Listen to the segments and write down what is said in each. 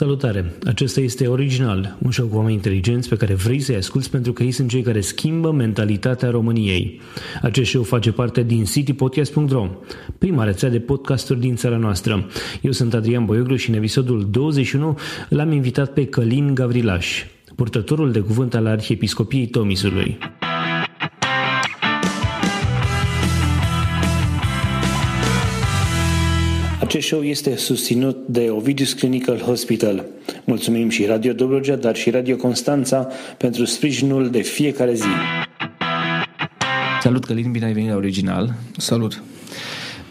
Salutare! Acesta este Original, un show cu oameni inteligenți pe care vrei să-i asculți pentru că ei sunt cei care schimbă mentalitatea României. Acest show face parte din citypodcast.ro, prima rețea de podcasturi din țara noastră. Eu sunt Adrian Boioglu și în episodul 21 l-am invitat pe Călin Gavrilaș, purtătorul de cuvânt al Arhiepiscopiei Tomisului. Acest show este susținut de Ovidius Clinical Hospital. Mulțumim și Radio Dobrogea, dar și Radio Constanța pentru sprijinul de fiecare zi. Salut, Călin, bine ai venit la Original. Salut!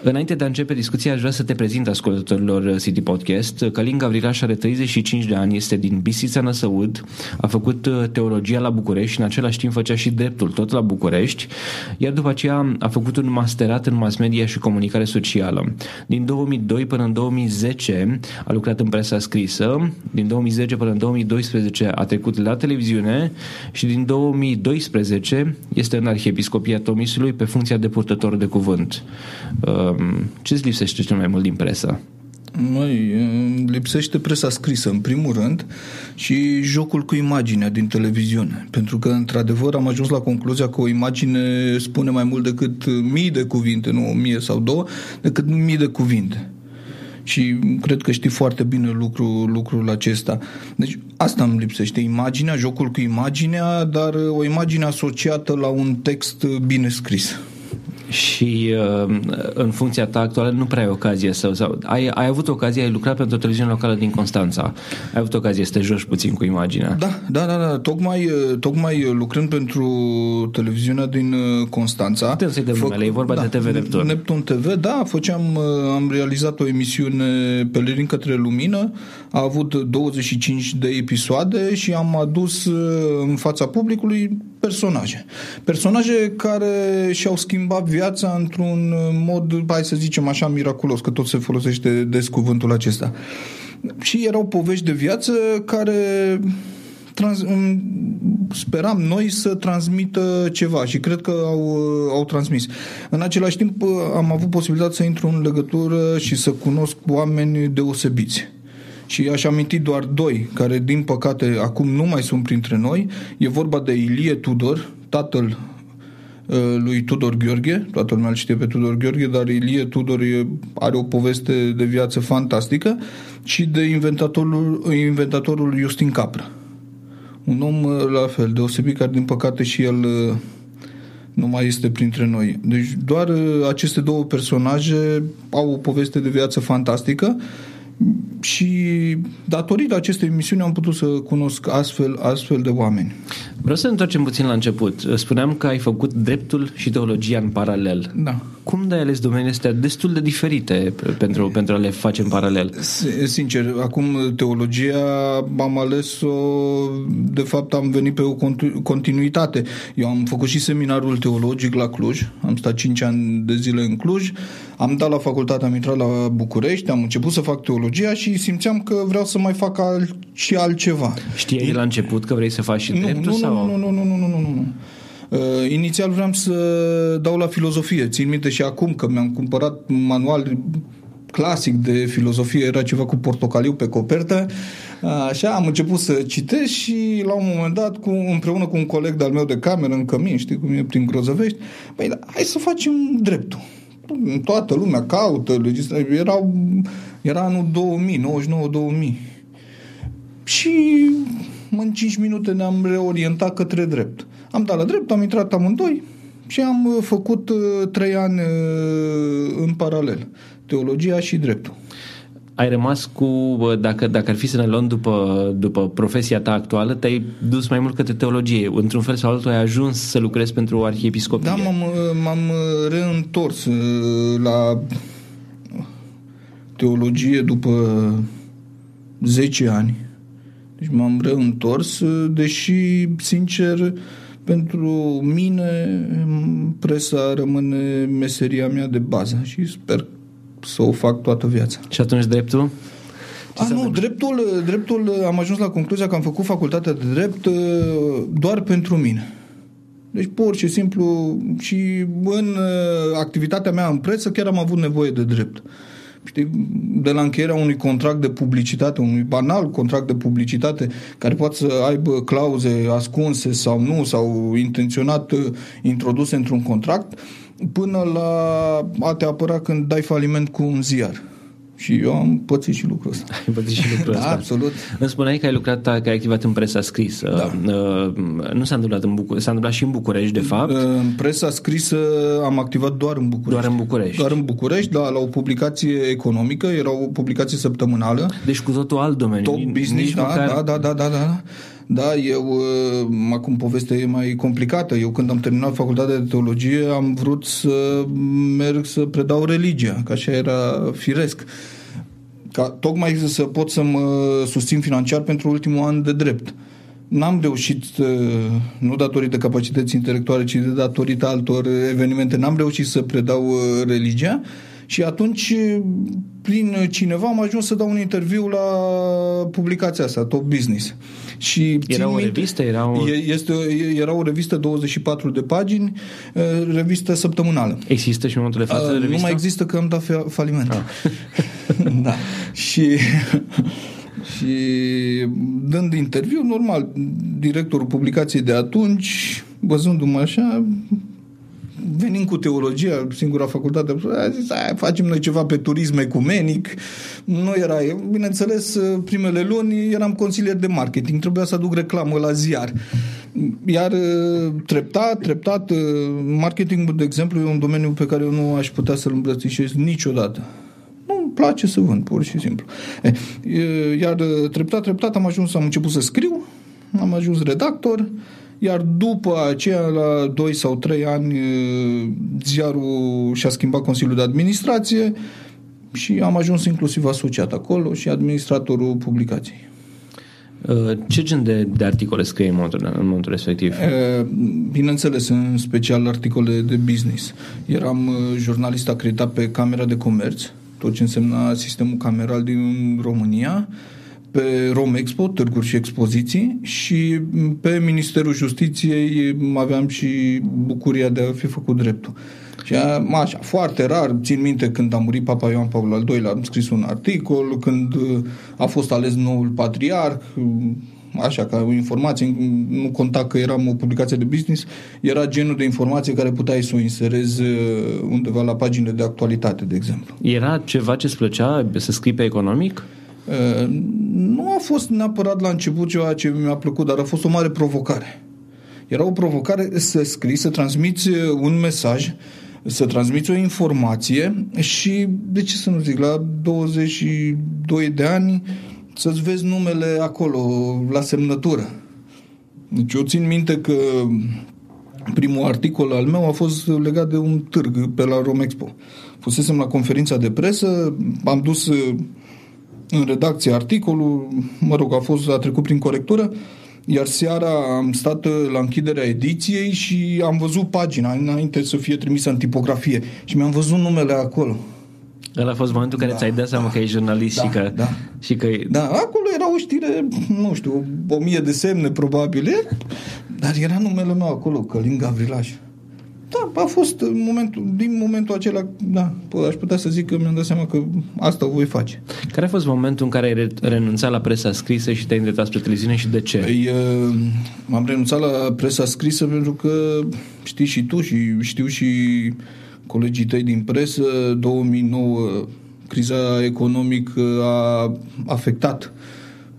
Înainte de a începe discuția, aș vrea să te prezint ascultătorilor City Podcast. Călin Gavrilaș are 35 de ani, este din Bisița Năsăud, a făcut uh, teologia la București și în același timp făcea și dreptul tot la București, iar după aceea a făcut un masterat în mass media și comunicare socială. Din 2002 până în 2010 a lucrat în presa scrisă, din 2010 până în 2012 a trecut la televiziune și din 2012 este în Arhiepiscopia Tomisului pe funcția de purtător de cuvânt uh, Um, ce îți lipsește cel mai mult din presă? Măi, lipsește presa scrisă, în primul rând, și jocul cu imaginea din televiziune. Pentru că, într-adevăr, am ajuns la concluzia că o imagine spune mai mult decât mii de cuvinte, nu o mie sau două, decât mii de cuvinte. Și cred că știi foarte bine lucru, lucrul acesta. Deci asta îmi lipsește, imaginea, jocul cu imaginea, dar o imagine asociată la un text bine scris și uh, în funcția ta actuală nu prea ai ocazie să... Sau, ai, ai avut ocazia, ai lucrat pentru o televiziune locală din Constanța. Ai avut ocazie să te joci puțin cu imaginea. Da, da, da, da. Tocmai, uh, tocmai lucrând pentru televiziunea din uh, Constanța. Putem să-i dăm fă... numele, e vorba da, de TV Neptun. Neptun TV, da, făceam, am realizat o emisiune Pelerin către Lumină, a avut 25 de episoade și am adus în fața publicului personaje. Personaje care și-au schimbat viața într-un mod, hai să zicem așa, miraculos, că tot se folosește des cuvântul acesta. Și erau povești de viață care trans, speram noi să transmită ceva și cred că au, au transmis. În același timp am avut posibilitatea să intru în legătură și să cunosc oameni deosebiți și aș aminti doar doi, care din păcate acum nu mai sunt printre noi. E vorba de Ilie Tudor, tatăl uh, lui Tudor Gheorghe, toată lumea îl știe pe Tudor Gheorghe, dar Ilie Tudor are o poveste de viață fantastică și de inventatorul, inventatorul Justin Capra. Un om uh, la fel, deosebit, care din păcate și el uh, nu mai este printre noi. Deci doar aceste două personaje au o poveste de viață fantastică și datorită acestei emisiuni am putut să cunosc astfel, astfel de oameni. Vreau să ne întoarcem puțin la început. Spuneam că ai făcut dreptul și teologia în paralel. Da. Cum de ales domeniile astea destul de diferite pentru, pentru a le face în paralel? Sincer, acum teologia am ales-o, de fapt am venit pe o continuitate. Eu am făcut și seminarul teologic la Cluj, am stat 5 ani de zile în Cluj, am dat la facultate, am intrat la București, am început să fac teologia și simțeam că vreau să mai fac alt, și altceva. Știai de la început că vrei să faci și nu, dreptul? Nu, sau? nu, nu, nu, nu, nu, nu, nu. Uh, inițial vreau să dau la filozofie. Țin minte și acum că mi-am cumpărat un manual clasic de filozofie, era ceva cu portocaliu pe copertă. Așa, am început să citesc și la un moment dat, cu, împreună cu un coleg de-al meu de cameră în cămin, știi cum e prin Grozăvești, băi, da, hai să facem dreptul. Toată lumea caută, legislație. Erau, era anul 2000, 99-2000. Și în 5 minute ne-am reorientat către drept. Am dat la drept, am intrat amândoi și am uh, făcut uh, trei ani uh, în paralel, teologia și dreptul. Ai rămas cu, dacă, dacă ar fi să ne luăm după, după profesia ta actuală, te-ai dus mai mult către teologie. Într-un fel sau altul ai ajuns să lucrezi pentru o arhiepiscopie. Da, m-am, m-am reîntors la teologie după 10 ani. Deci m-am reîntors, deși, sincer, pentru mine presa rămâne meseria mea de bază și sper să o fac toată viața. Și atunci dreptul? Ce A, nu, dreptul, dreptul, am ajuns la concluzia că am făcut facultatea de drept uh, doar pentru mine. Deci pur și simplu și în uh, activitatea mea în presă chiar am avut nevoie de drept. Știi, de la încheierea unui contract de publicitate, unui banal contract de publicitate, care poate să aibă clauze ascunse sau nu, sau intenționat uh, introduse într-un contract, până la a te apăra când dai faliment cu un ziar. Și eu am pățit și lucrul ăsta. Ai pățit și lucrul da, ăsta. absolut. Îmi spuneai că ai lucrat, că ai activat în presa scrisă. Da. Uh, Nu s-a întâmplat în București, s-a întâmplat și în București, de fapt. În presa scrisă am activat doar în București. Doar în București. Doar în București, da, la o publicație economică, era o publicație săptămânală. Deci cu totul alt domeniu. Top Nici business, da, măcar- da, da, da, da, da. Da, eu, uh, acum povestea e mai complicată. Eu când am terminat facultatea de teologie am vrut să merg să predau religia, că așa era firesc. Ca tocmai să pot să mă susțin financiar pentru ultimul an de drept. N-am reușit, uh, nu datorită capacității intelectuale, ci de datorită altor evenimente, n-am reușit să predau uh, religia și atunci, uh, prin cineva, am ajuns să dau un interviu la publicația asta, Top Business. Și Era țin o minte- revistă? Era o... E- Este, era o revistă 24 de pagini, uh, revistă săptămânală. Există și în momentul de față Uh, nu revista? mai există că am dat fa- faliment. da. Și, și dând interviu, normal, directorul publicației de atunci, văzându-mă așa, venind cu teologia, singura facultate, a zis, "Hai, facem noi ceva pe turism ecumenic. Nu era, bineînțeles, primele luni eram consilier de marketing, trebuia să aduc reclamă la ziar. Iar treptat, treptat, marketingul, de exemplu, e un domeniu pe care eu nu aș putea să-l îmbrățișez niciodată. Nu îmi place să vând, pur și simplu. E, e, Iar treptat, treptat am ajuns, am început să scriu, am ajuns redactor, iar după aceea, la 2 sau 3 ani, e, ziarul și-a schimbat Consiliul de Administrație și am ajuns inclusiv asociat acolo și administratorul publicației. Uh, Ce gen de, de articole scrie în momentul, în momentul respectiv? E, Bineînțeles, în special articole de business. Eram uh, jurnalist acreditat pe Camera de Comerț, tot ce însemna sistemul cameral din România, pe Romexpo, târguri și expoziții și pe Ministerul Justiției aveam și bucuria de a fi făcut dreptul. Și a- așa, foarte rar, țin minte când a murit Papa Ioan Paul al II-lea, am scris un articol, când uh, a fost ales noul patriarh, uh, așa, ca o informație, nu conta că eram o publicație de business, era genul de informație care puteai să o inserezi uh, undeva la paginile de actualitate, de exemplu. Era ceva ce îți plăcea să scrii pe economic? Uh, Nu a fost neapărat la început ceva ce mi-a plăcut, dar a fost o mare provocare. Era o provocare să scrii, să transmiți uh, un mesaj, să transmiți o informație și, de ce să nu zic, la 22 de ani să-ți vezi numele acolo, la semnătură. Deci eu țin minte că primul articol al meu a fost legat de un târg pe la Romexpo. Fusesem la conferința de presă, am dus uh, în redacție articolul, mă rog, a fost a trecut prin corectură, iar seara am stat uh, la închiderea ediției și am văzut pagina înainte să fie trimisă în tipografie și mi-am văzut numele acolo. Ăla a fost momentul în care Da, ți-ai dat seama da, că ești jurnalist da, și că... da. Și că Da, acolo era o știre, nu știu, o mie de semne probabil, e, dar era numele meu acolo, Călin Gavrilaș. Da, a fost în momentul, din momentul acela, da, p- aș putea să zic că mi-am dat seama că asta o voi face. Care a fost momentul în care ai re- renunțat la presa scrisă și te-ai îndreptat spre televiziune și de ce? Păi, uh, am renunțat la presa scrisă pentru că știi și tu și știu și colegii tăi din presă, 2009 criza economică a afectat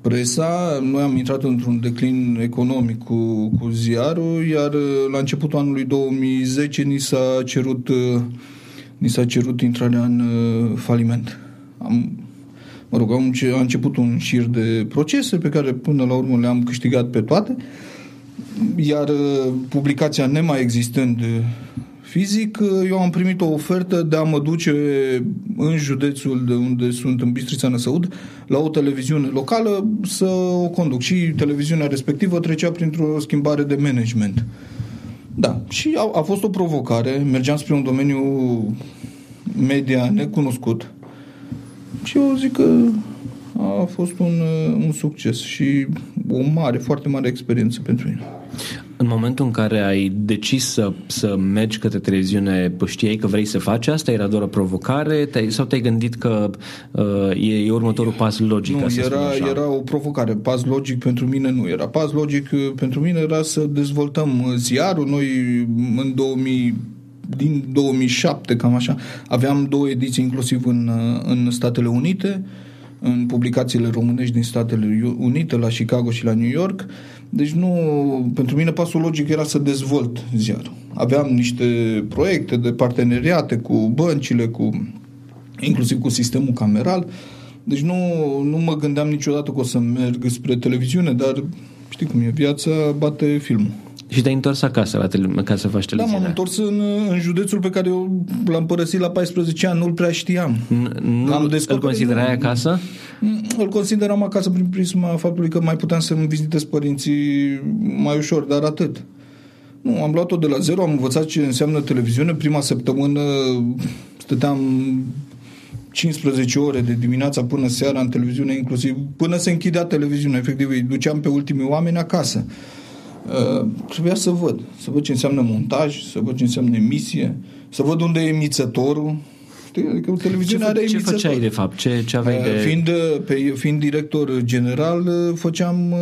presa. Noi am intrat într-un declin economic cu, cu ziarul, iar uh, la începutul anului 2010 ni s-a cerut, uh, ni s-a cerut intrarea în uh, faliment. Am, mă rog, am, înce- a început un șir de procese pe care până la urmă le-am câștigat pe toate, iar uh, publicația nemai existând uh, fizic, uh, eu am primit o ofertă de a mă duce în județul de unde sunt, în Bistrița Năsăud, la o televiziune locală să o conduc. Și televiziunea respectivă trecea printr-o schimbare de management. Da, și a, a fost o provocare. Mergeam spre un domeniu media necunoscut și eu zic că a fost un, uh, un succes și o mare, foarte mare experiență pentru mine. În momentul în care ai decis să, să mergi către televiziune, știai că vrei să faci asta? Era doar o provocare? Te-ai, sau te-ai gândit că uh, e, e următorul pas logic? Nu, să era, așa? era o provocare. Pas logic pentru mine nu era. Pas logic uh, pentru mine era să dezvoltăm uh, ziarul. Noi în 2000 din 2007, cam așa, aveam două ediții inclusiv în, uh, în Statele Unite, în publicațiile românești din Statele Unite, la Chicago și la New York. Deci nu, pentru mine pasul logic era să dezvolt ziarul. Aveam niște proiecte de parteneriate cu băncile, cu inclusiv cu sistemul cameral. Deci nu, nu mă gândeam niciodată că o să merg spre televiziune, dar știi cum e, viața bate filmul. Și te-ai întors acasă la tele- ca să faci Da, televiziune? m-am întors în, în județul pe care eu l-am părăsit la 14 ani, nu-l prea știam. N- Nu L-am îl descoperit, considerai nu. acasă? Mm, Îl consideram acasă prin prisma faptului că mai puteam să-mi vizitez părinții mai ușor, dar atât. Nu, am luat-o de la zero, am învățat ce înseamnă televiziune. Prima săptămână stăteam 15 ore de dimineața până seara în televiziune, inclusiv până se închidea televiziunea. Efectiv, îi duceam pe ultimii oameni acasă. Uh, trebuia să văd. Să văd ce înseamnă montaj, să văd ce înseamnă emisie, să văd unde e emițătorul. Știi? Adică Ce, televiziunea fă, are ce emițător. făceai de fapt? Ce, ce aveai Uh, de... Fiind, uh, pe, fiind director general, uh, făceam, uh,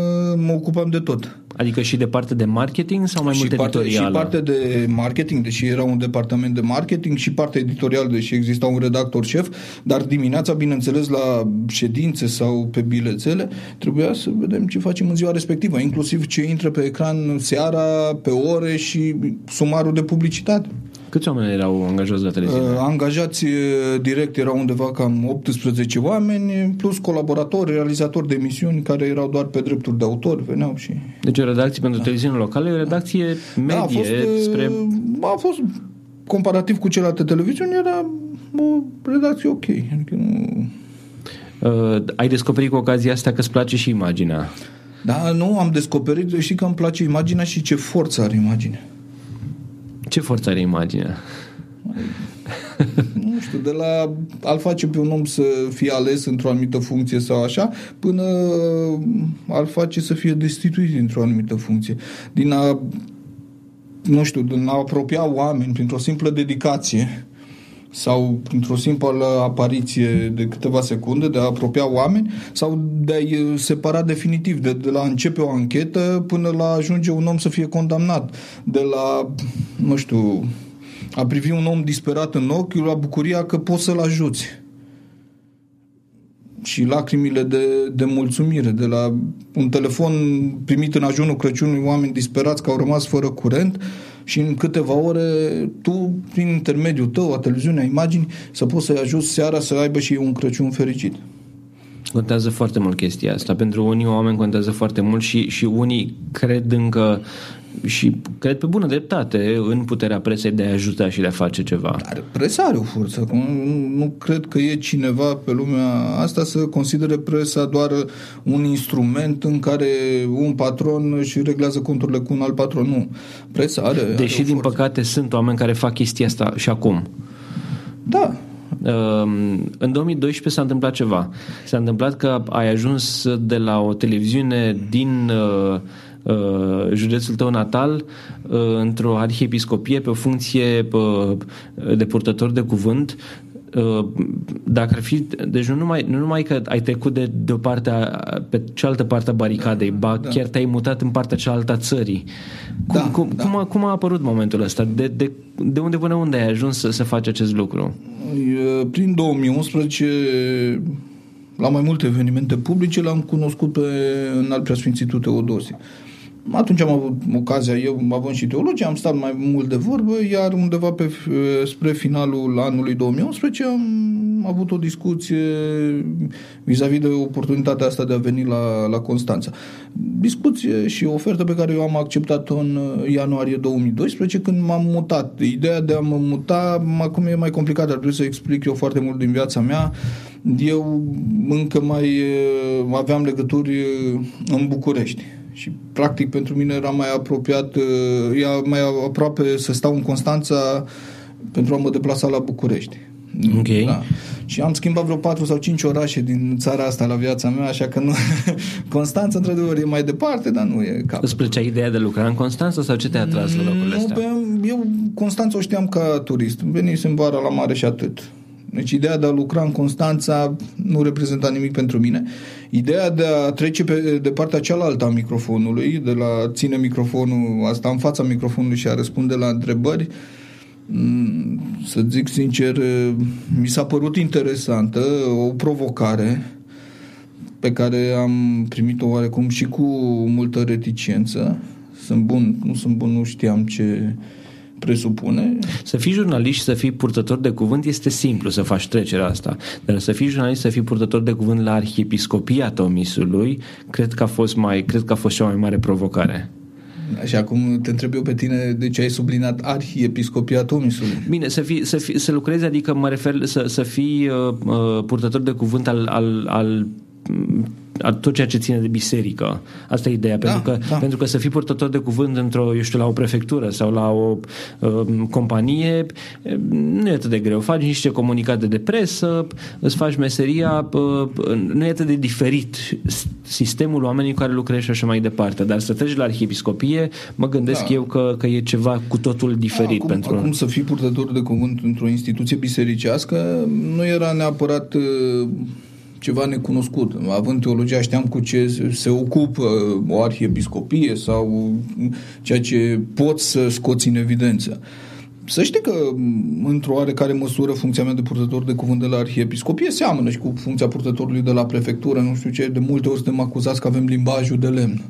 mă ocupam de tot. Adică și de parte de marketing sau mai și mult parte, și editorială? parte de marketing, deși era un departament de marketing, și parte editorială, deși exista un redactor șef, dar dimineața, bineînțeles, la ședințe sau pe bilețele, trebuia să vedem ce facem în ziua respectivă, inclusiv ce intră pe ecran seara, pe ore și sumarul de publicitate. Câți oameni erau angajați la televiziune? Uh, Angajați uh, direct erau undeva cam 18 oameni, plus colaboratori, realizatori de emisiuni care erau doar pe drepturi de autor, veneau și... Deci o redacție pentru televiziune locală, e o redacție medie Da, a fost, uh, spre... a fost comparativ cu celelalte televiziuni, era o redacție ok. Adică nu... Uh, ai descoperit cu ocazia asta că îți place și imaginea. Da, nu, am descoperit, știi că îmi place imaginea și ce forță are imaginea. Ce forță are imaginea? nu știu, de la a-l face pe un om să fie ales într-o anumită funcție sau așa, până a-l face să fie destituit dintr-o anumită funcție. Din a, nu știu, din a apropia oameni printr-o simplă dedicație sau printr-o simplă apariție de câteva secunde, de a apropia oameni sau de a-i separa definitiv, de, de la a începe o anchetă până la ajunge un om să fie condamnat, de la, nu știu, a privi un om disperat în ochi la bucuria că poți să-l ajuți. Și lacrimile de, de mulțumire, de la un telefon primit în ajunul Crăciunului, oameni disperați că au rămas fără curent și în câteva ore tu, prin intermediul tău, a televiziunea, imagini, să poți să-i ajuți seara să aibă și un Crăciun fericit. Contează foarte mult chestia asta. Pentru unii oameni contează foarte mult și, și unii cred încă și cred pe bună dreptate în puterea presei de a ajuta și de a face ceva. Dar presa are o forță. Nu, nu cred că e cineva pe lumea asta să considere presa doar un instrument în care un patron își reglează conturile cu un alt patron. Nu. Presa are. Deși, are o din forță. păcate, sunt oameni care fac chestia asta și acum. Da. Um, În 2012 s-a întâmplat ceva. S-a întâmplat că ai ajuns de la o televiziune din uh, uh, județul tău natal uh, într-o arhiepiscopie pe o funcție uh, de purtător de cuvânt uh, dacă ar fi, deci nu numai, nu numai că ai trecut de, de o parte a, pe cealaltă parte a baricadei, ba da. chiar te-ai mutat în partea cealaltă a țării. Cum, Da, cum, da. cum, a, cum a apărut momentul ăsta? De, de, de unde până unde ai ajuns să, să faci acest lucru? E, Prin 2011 la mai multe evenimente publice l-am cunoscut pe înalt preasfințitul Teodosie. Atunci am avut ocazia, eu având și teologie, am stat mai mult de vorbă, iar undeva pe, spre finalul anului 2011 am avut o discuție vis-a-vis de oportunitatea asta de a veni la, la Constanța. Discuție și o ofertă pe care eu am acceptat-o în ianuarie 2012 când m-am mutat. Ideea de a mă muta acum e mai complicat, ar trebui să explic eu foarte mult din viața mea. Eu încă mai eh, aveam legături eh, în București și practic pentru mine era mai apropiat, eh, era mai aproape să stau în Constanța pentru a mă deplasa la București. Ok. Da. Și am schimbat vreo 4 sau 5 orașe din țara asta la viața mea, așa că nu... Constanța, într-adevăr, e mai departe, dar nu e cap. Îți plăcea ideea de lucra în Constanța sau ce te-a atras la locurile nu, astea? Pe, eu Constanța o știam ca turist. Venisem vara la mare și atât. Deci ideea de a lucra în Constanța nu reprezenta nimic pentru mine. Ideea de a trece pe, de partea cealaltă a microfonului, de la ține microfonul, asta în fața microfonului și a răspunde la întrebări, mm, să zic sincer, mi s-a părut interesantă, o provocare pe care am primit-o oarecum și cu multă reticență. Sunt bun, nu sunt bun, nu știam ce, presupune. Să fii jurnalist și să fii purtător de cuvânt este simplu să faci trecerea asta, dar să fii jurnalist, să fii purtător de cuvânt la Arhiepiscopia Tomisului, cred că a fost mai, cred că a fost cea mai mare provocare. Și acum te întreb eu pe tine de ce ai subliniat Arhiepiscopia Tomisului. Bine, să, fii, să, fii, să lucrezi, adică mă refer să, să fii uh, uh, purtător de cuvânt al, al, al tot ceea ce ține de biserică. Asta e ideea. Da, pentru, că, da. pentru că să fii purtător de cuvânt într-o, eu știu, la o prefectură sau la o um, companie, nu e atât de greu. Faci niște comunicate de presă, îți faci meseria, uh, nu e atât de diferit sistemul oamenii cu care lucrezi și așa mai departe. Dar să treci la arhiepiscopie, mă gândesc da. eu că, că e ceva cu totul diferit. acum, pentru... acum să fii purtător de cuvânt într-o instituție bisericească nu era neapărat uh, ceva necunoscut. Având teologia, știam cu ce se ocupă o arhiepiscopie sau ceea ce poți să scoți în evidență. Să știi că, într-o oarecare măsură, funcția mea de purtător de cuvânt de la arhiepiscopie seamănă și cu funcția purtătorului de la prefectură, nu știu ce, de multe ori suntem acuzați că avem limbajul de lemn.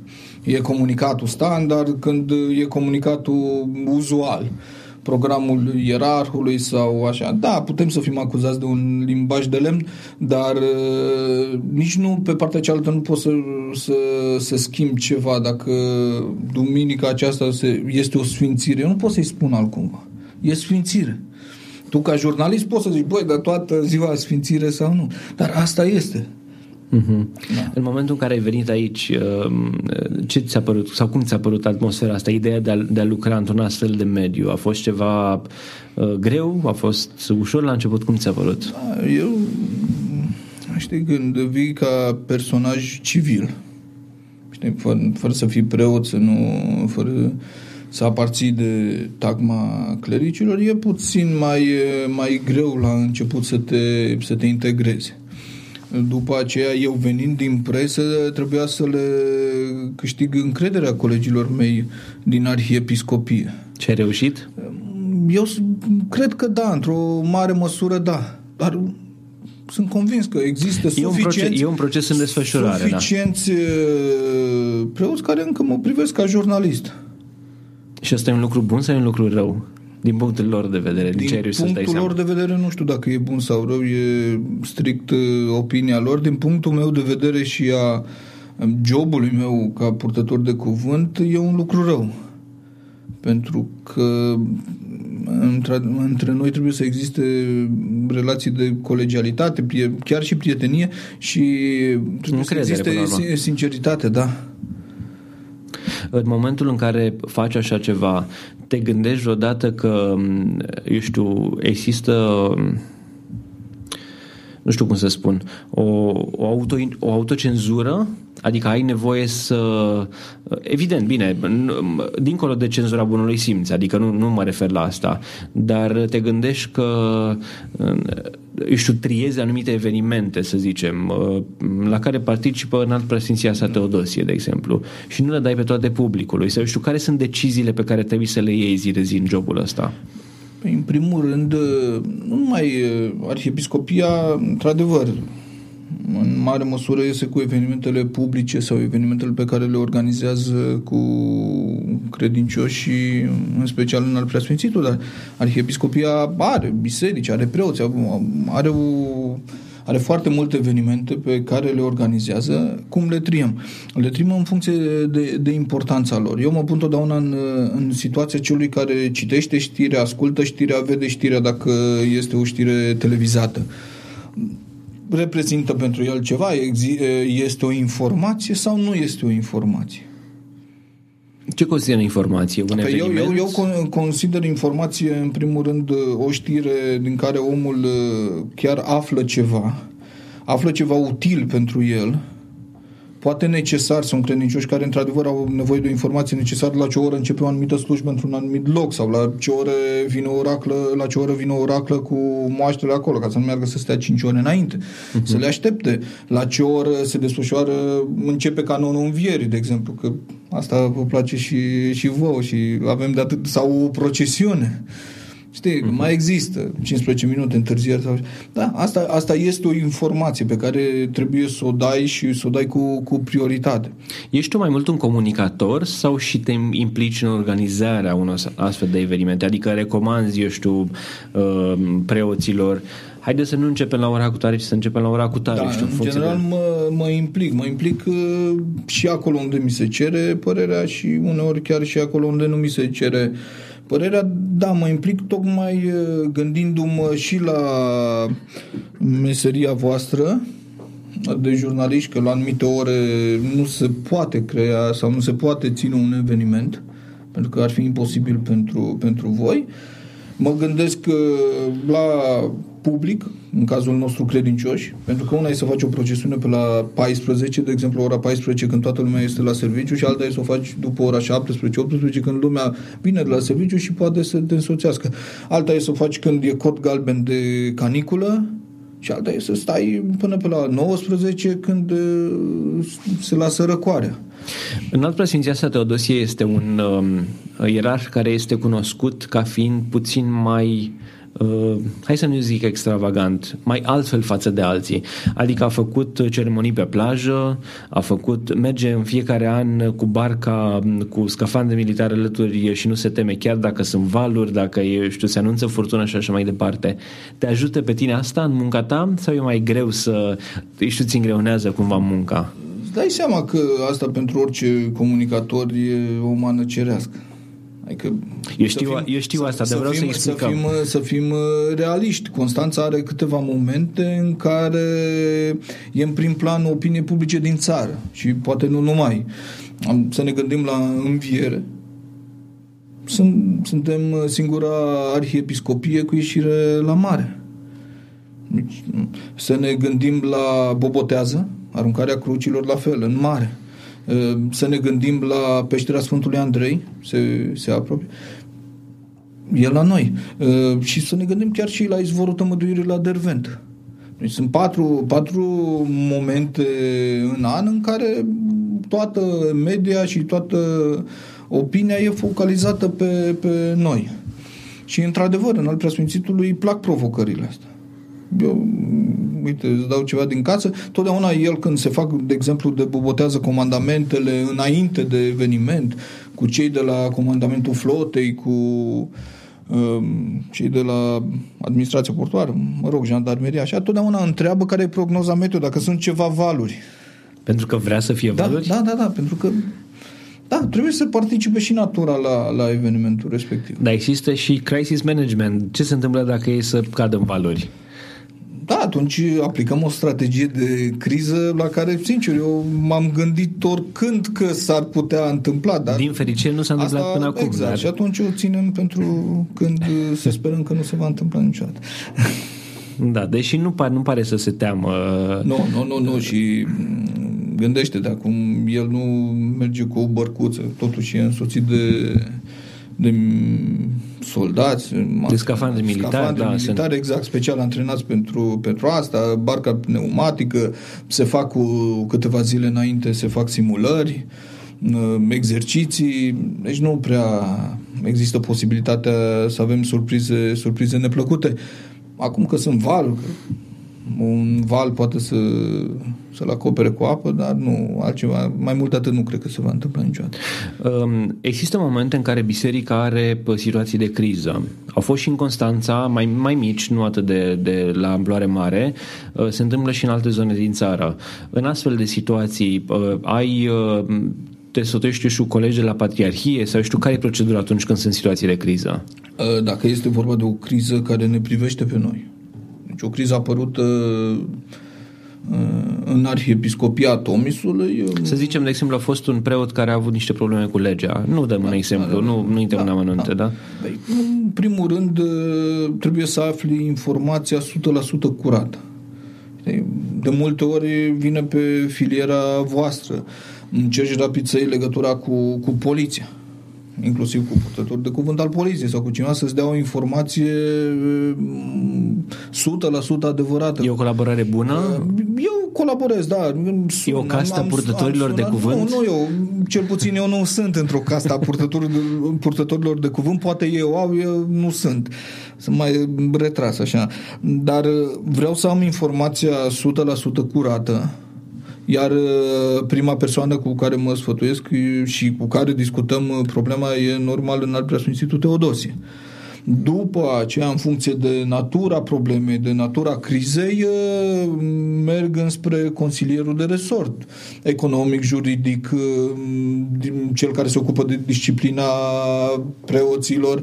E comunicatul standard când e comunicatul uzual programul ierarhului sau așa. Da, putem să fim acuzați de un limbaj de lemn, dar uh, nici nu pe partea cealaltă nu poți să, să, să schimbi ceva dacă duminica aceasta se, este o sfințire. Eu nu pot să-i spun altcumva. E sfințire. Tu ca jurnalist poți să zici, băi, dar toată ziua sfințire sau nu. Dar asta este. Uh-huh. Da. În momentul în care ai venit aici, uh, ce ți-a părut sau cum ți-a părut atmosfera asta, ideea de a, de a lucra într-un astfel de mediu? A fost ceva uh, greu? A fost ușor la început? Cum ți-a părut? Da, eu, știi, când vii ca personaj civil, știi, fără, fără să fii preot, să nu, fără să aparții de tagma clericilor, e puțin mai, mai greu la început să te, să te integrezi. După aceea, eu venind din presă, trebuia să le câștig încrederea colegilor mei din arhiepiscopie. Ce ai reușit? Eu cred că da, într-o mare măsură da. Dar sunt convins că există e suficienți... Un proces, e un proces în desfășurare, da. Suficienți da. preoți care încă mă privesc ca jurnalist. Și asta e un lucru bun sau e un lucru rău? Din punctul lor de vedere, din, din punctul lor de vedere nu știu dacă e bun sau rău, e strict uh, opinia lor. Din punctul meu de vedere și a um, jobului meu ca purtător de cuvânt e un lucru rău. Pentru că între, între noi trebuie să existe relații de colegialitate, chiar și prietenie și trebuie să existe sinceritate, da. În momentul în care faci așa ceva, te gândești vreodată că, eu știu, există nu știu cum să spun, o, o, auto, o autocenzură, adică ai nevoie să... Evident, bine, dincolo de cenzura bunului simț, adică nu, nu mă refer la asta, dar te gândești că eu știu, triezi anumite evenimente, să zicem, la care participă în alt preasfinția sa Teodosie, de exemplu, și nu le dai pe toate publicului, sau eu știu, care sunt deciziile pe care trebuie să le iei zi de zi în jobul ăsta? Păi, în primul rând, nu numai arhiepiscopia, într-adevăr, în mare măsură iese cu evenimentele publice sau evenimentele pe care le organizează cu credincioși, în special în al preasfințitul, dar arhiepiscopia are biserici, are preoți, are o are foarte multe evenimente pe care le organizează. Cum le triem? Le triem în funcție de, de importanța lor. Eu mă pun totdeauna în, în situația celui care citește știrea, ascultă știrea, vede știrea dacă este o știre televizată reprezintă pentru el ceva, este o informație sau nu este o informație. Ce consideră informație? Un Păi eu, eveniment? eu, eu con- consider informație, în primul rând, o știre din care omul uh, chiar află ceva, află ceva util pentru el, poate necesar, sunt credincioși care într-adevăr au nevoie de o informație necesară la ce oră începe o anumită slujbă într-un anumit loc sau la ce oră vine o oraclă, la ce oră vine o oraclă cu moaștele acolo, ca să nu meargă să stea 5 ore înainte, uh-huh. să le aștepte. La ce oră se desfășoară, începe canonul învierii, de exemplu, că asta vă place și, și vouă și avem de atât, sau o procesiune. Știi, uh-huh. mai există 15 minute întârziere sau... Da, asta, asta este o informație pe care trebuie să o dai și să o dai cu, cu prioritate. Ești tu mai mult un comunicator sau și te implici în organizarea unor astfel de evenimente? Adică recomanzi, eu știu, uh, preoților Haideți să nu începem la ora acutare, ci să începem la ora acutare. Da, știu, în general de... mă, mă implic. Mă implic uh, și acolo unde mi se cere părerea și uneori chiar și acolo unde nu mi se cere părerea. Da, mă implic tocmai uh, gândindu-mă și la meseria voastră de jurnaliști, că la anumite ore nu se poate crea sau nu se poate ține un eveniment, pentru că ar fi imposibil pentru, pentru voi. Mă gândesc uh, la public, în cazul nostru credincioși, pentru că una e să faci o procesiune pe la 14, de exemplu ora 14 când toată lumea este la serviciu și alta e să o faci după ora 17-18 când lumea vine de la serviciu și poate să te însoțească. Alta e să o faci când e cod galben de caniculă și alta e să stai până pe la 19 când uh, se lasă răcoarea. În alt preasfinția sa Teodosie este un um, ierarh care este cunoscut ca fiind puțin mai uh, hai să nu zic extravagant, mai altfel față de alții. Adică a făcut ceremonii pe plajă, a făcut, merge în fiecare an cu barca, cu scafandre militare alături și nu se teme chiar dacă sunt valuri, dacă e, știu, se anunță furtună și așa mai departe. Te ajută pe tine asta în munca ta sau e mai greu să, știu, ți îngreunează cumva munca? Îți dai seama că asta pentru orice comunicator e o mană cerească. Adică eu știu, fim, eu știu asta, dar vreau fim, să explicăm. Să fim, să fim realiști. Constanța are câteva momente în care e în prim plan opinie publice din țară și poate nu numai. Să ne gândim la înviere. Sunt, suntem singura arhiepiscopie cu ieșire la mare. Deci, să ne gândim la Bobotează, aruncarea crucilor la fel, în mare. Să ne gândim la peștera Sfântului Andrei, se, se apropie. E la noi. Și să ne gândim chiar și la izvorul tămăduirii la Dervent. Deci sunt patru, patru momente în an în care toată media și toată opinia e focalizată pe, pe noi. Și într-adevăr, în al preasfințitului îi plac provocările astea. Eu uite, îți dau ceva din casă, totdeauna el când se fac, de exemplu, de bobotează comandamentele înainte de eveniment, cu cei de la comandamentul flotei, cu um, cei de la administrația portoară, mă rog, jandarmeria, așa, totdeauna întreabă care e prognoza meteo, dacă sunt ceva valuri. Pentru că vrea să fie da, valuri? Da, da, da, pentru că da, trebuie să participe și natura la, la evenimentul respectiv. Dar există și crisis management. Ce se întâmplă dacă ei să cadă în valori? Da, atunci aplicăm o strategie de criză la care, sincer, eu m-am gândit oricând că s-ar putea întâmpla. Dar Din fericire nu s-a întâmplat asta, până acum. Exact, dar... și atunci o ținem pentru când să sperăm că nu se va întâmpla niciodată. Da, deși nu pare, nu pare să se teamă. Nu, nu, nu, nu și gândește de acum, el nu merge cu o bărcuță, totuși e însoțit de de soldați, de scafandre militare, scafandre da, militare sunt... exact special antrenați pentru, pentru asta, barca pneumatică, se fac cu câteva zile înainte, se fac simulări, exerciții, deci nu prea există posibilitatea să avem surprize, surprize neplăcute. Acum că sunt valuri, un val poate să, să-l acopere cu apă, dar nu altceva. Mai mult atât nu cred că se va întâmpla niciodată. Um, există momente în care biserica are situații de criză. Au fost și în Constanța, mai, mai mici, nu atât de, de la amploare mare, uh, se întâmplă și în alte zone din țară. În astfel de situații, uh, ai uh, te sotești și cu colegi de la Patriarhie sau știu care e procedura atunci când sunt situații de criză? Dacă este vorba de o criză care ne privește pe noi, deci o criză apărută în arhiepiscopia Tomisului. Să zicem, de exemplu, a fost un preot care a avut niște probleme cu legea. Nu dăm da, un exemplu, da, nu, nu intrăm da, în amănunte, da? da? Păi, în primul rând, trebuie să afli informația 100% curată. De multe ori vine pe filiera voastră. Încerci rapid să iei legătura cu, cu poliția inclusiv cu purtători de cuvânt al poliției sau cu cineva să-ți dea o informație 100% adevărată. E o colaborare bună? Eu colaborez, da. E o castă a purtătorilor de cuvânt? Nu, nu eu. Cel puțin eu nu sunt într-o castă a purtătorilor, purtătorilor de cuvânt. Poate eu au, eu nu sunt. Sunt mai retras așa. Dar vreau să am informația 100% curată iar uh, prima persoană cu care mă sfătuiesc și cu care discutăm uh, problema e normal în al preasfințitul Teodosie. După aceea, în funcție de natura problemei, de natura crizei, uh, merg înspre consilierul de resort, economic, juridic, cel care se ocupă de disciplina preoților,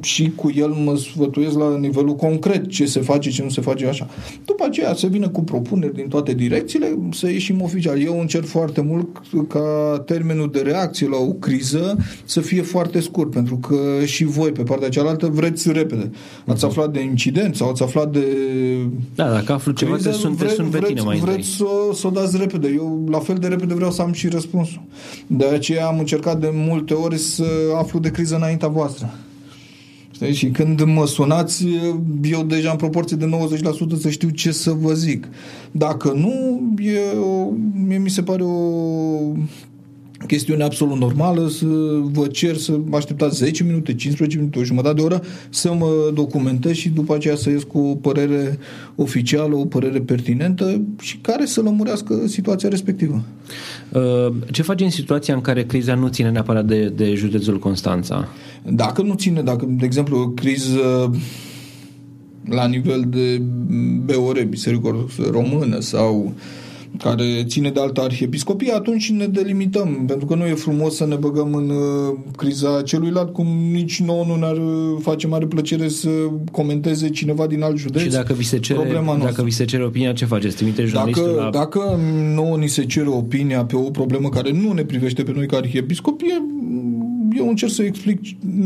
și cu el mă sfătuiesc la nivelul concret ce se face, ce nu se face așa. După aceea se vine cu propuneri din toate direcțiile să ieșim oficial. Eu încerc foarte mult ca termenul de reacție la o criză să fie foarte scurt, pentru că și voi pe partea cealaltă vreți repede. Ați mhm. aflat de incident sau ați aflat de Da, dacă aflu ceva criză, te sun, vreți, te sun pe vreți, tine mai Vreți să, să o dați repede. Eu la fel de repede vreau să am și răspunsul. De aceea am încercat de multe ori să aflu de criză înaintea voastră. Știi? Și când mă sunați, eu deja în proporție de 90% să știu ce să vă zic. Dacă nu, e o, mie mi se pare o chestiune absolut normală să vă cer să așteptați 10 minute, 15 minute, o jumătate de oră să mă documentez și după aceea să ies cu o părere oficială, o părere pertinentă și care să lămurească situația respectivă. Uh, ce faci în situația în care criza nu ține neapărat de, de județul Constanța? Dacă nu ține, dacă, de exemplu, o criză la nivel de BOR, Biserică Română sau uh, care ține de altă arhiepiscopie, atunci ne delimităm, pentru că nu e frumos să ne băgăm în uh, criza celuilalt, cum nici nouă nu ne-ar uh, face mare plăcere să comenteze cineva din alt județ. Și dacă vi se cere, dacă vi se cere opinia, ce faceți? Trimite dacă, la... dacă nouă ni se cere opinia pe o problemă care nu ne privește pe noi ca arhiepiscopie, eu încerc să explic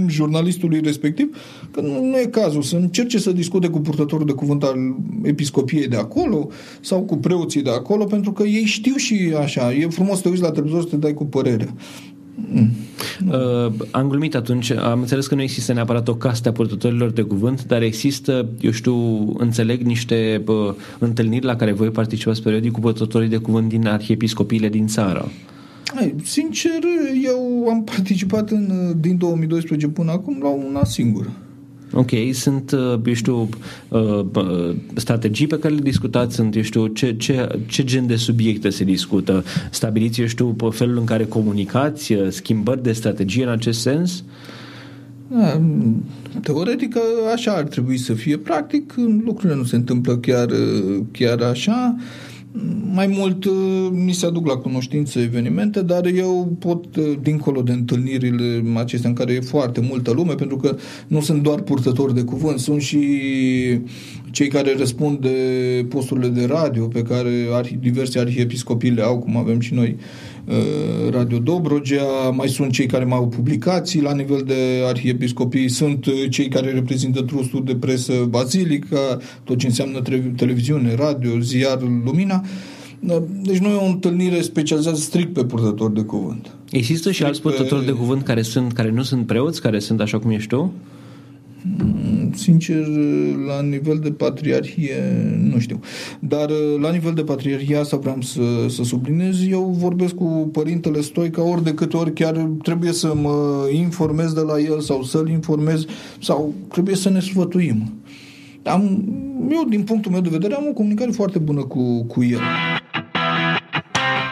jurnalistului respectiv că nu, nu e cazul să încerce să discute cu purtătorul de cuvânt al episcopiei de acolo sau cu preoții de acolo, pentru că ei știu și așa. E frumos să te uiți la televizor să te dai cu părere. Mm. Uh, am glumit atunci, am înțeles că nu există neapărat o castă a purtătorilor de cuvânt, dar există, eu știu, înțeleg niște uh, întâlniri la care voi participați periodic cu purtătorii de cuvânt din arhiepiscopiile din țară. Hai, sincer, eu am participat în, din 2012 până acum la una singură. Ok, sunt, uh, eu știu, uh, strategii pe care le discutați, sunt, eu știu, ce, ce, ce gen de subiecte se discută? Stabiliți, eu știu, pe felul în care comunicați, uh, schimbări de strategie în acest sens? Da, teoretic așa ar trebui să fie. Practic, lucrurile nu se întâmplă chiar, chiar așa. Uh, mai mult uh, mi se aduc la cunoștință evenimente, dar eu pot, uh, dincolo de întâlnirile acestea în care e foarte multă lume, pentru că nu sunt doar purtători de cuvânt, sunt și cei care răspund de posturile de radio pe care diverse arhiepiscopii le au, cum avem și noi. Uh, Radio Dobrogea, mai sunt cei care mai au publicații la nivel de arhiepiscopii, sunt uh, cei care reprezintă trustul de presă Bazilica, tot ce înseamnă televiziune, radio, ziar, lumina. Uh, deci nu e o întâlnire specializată strict pe purtători de cuvânt. Există strict și alți purtători pe... de cuvânt care, sunt, care nu sunt preoți, care sunt așa cum ești tu? Mm, sincer, la nivel de patriarhie, nu știu. Dar la nivel de patriarhie, asta vreau să, să subliniez, eu vorbesc cu părintele Stoica ori de câte ori chiar trebuie să mă informez de la el sau să-l informez sau trebuie să ne sfătuim. Am, eu, din punctul meu de vedere, am o comunicare foarte bună cu, cu el.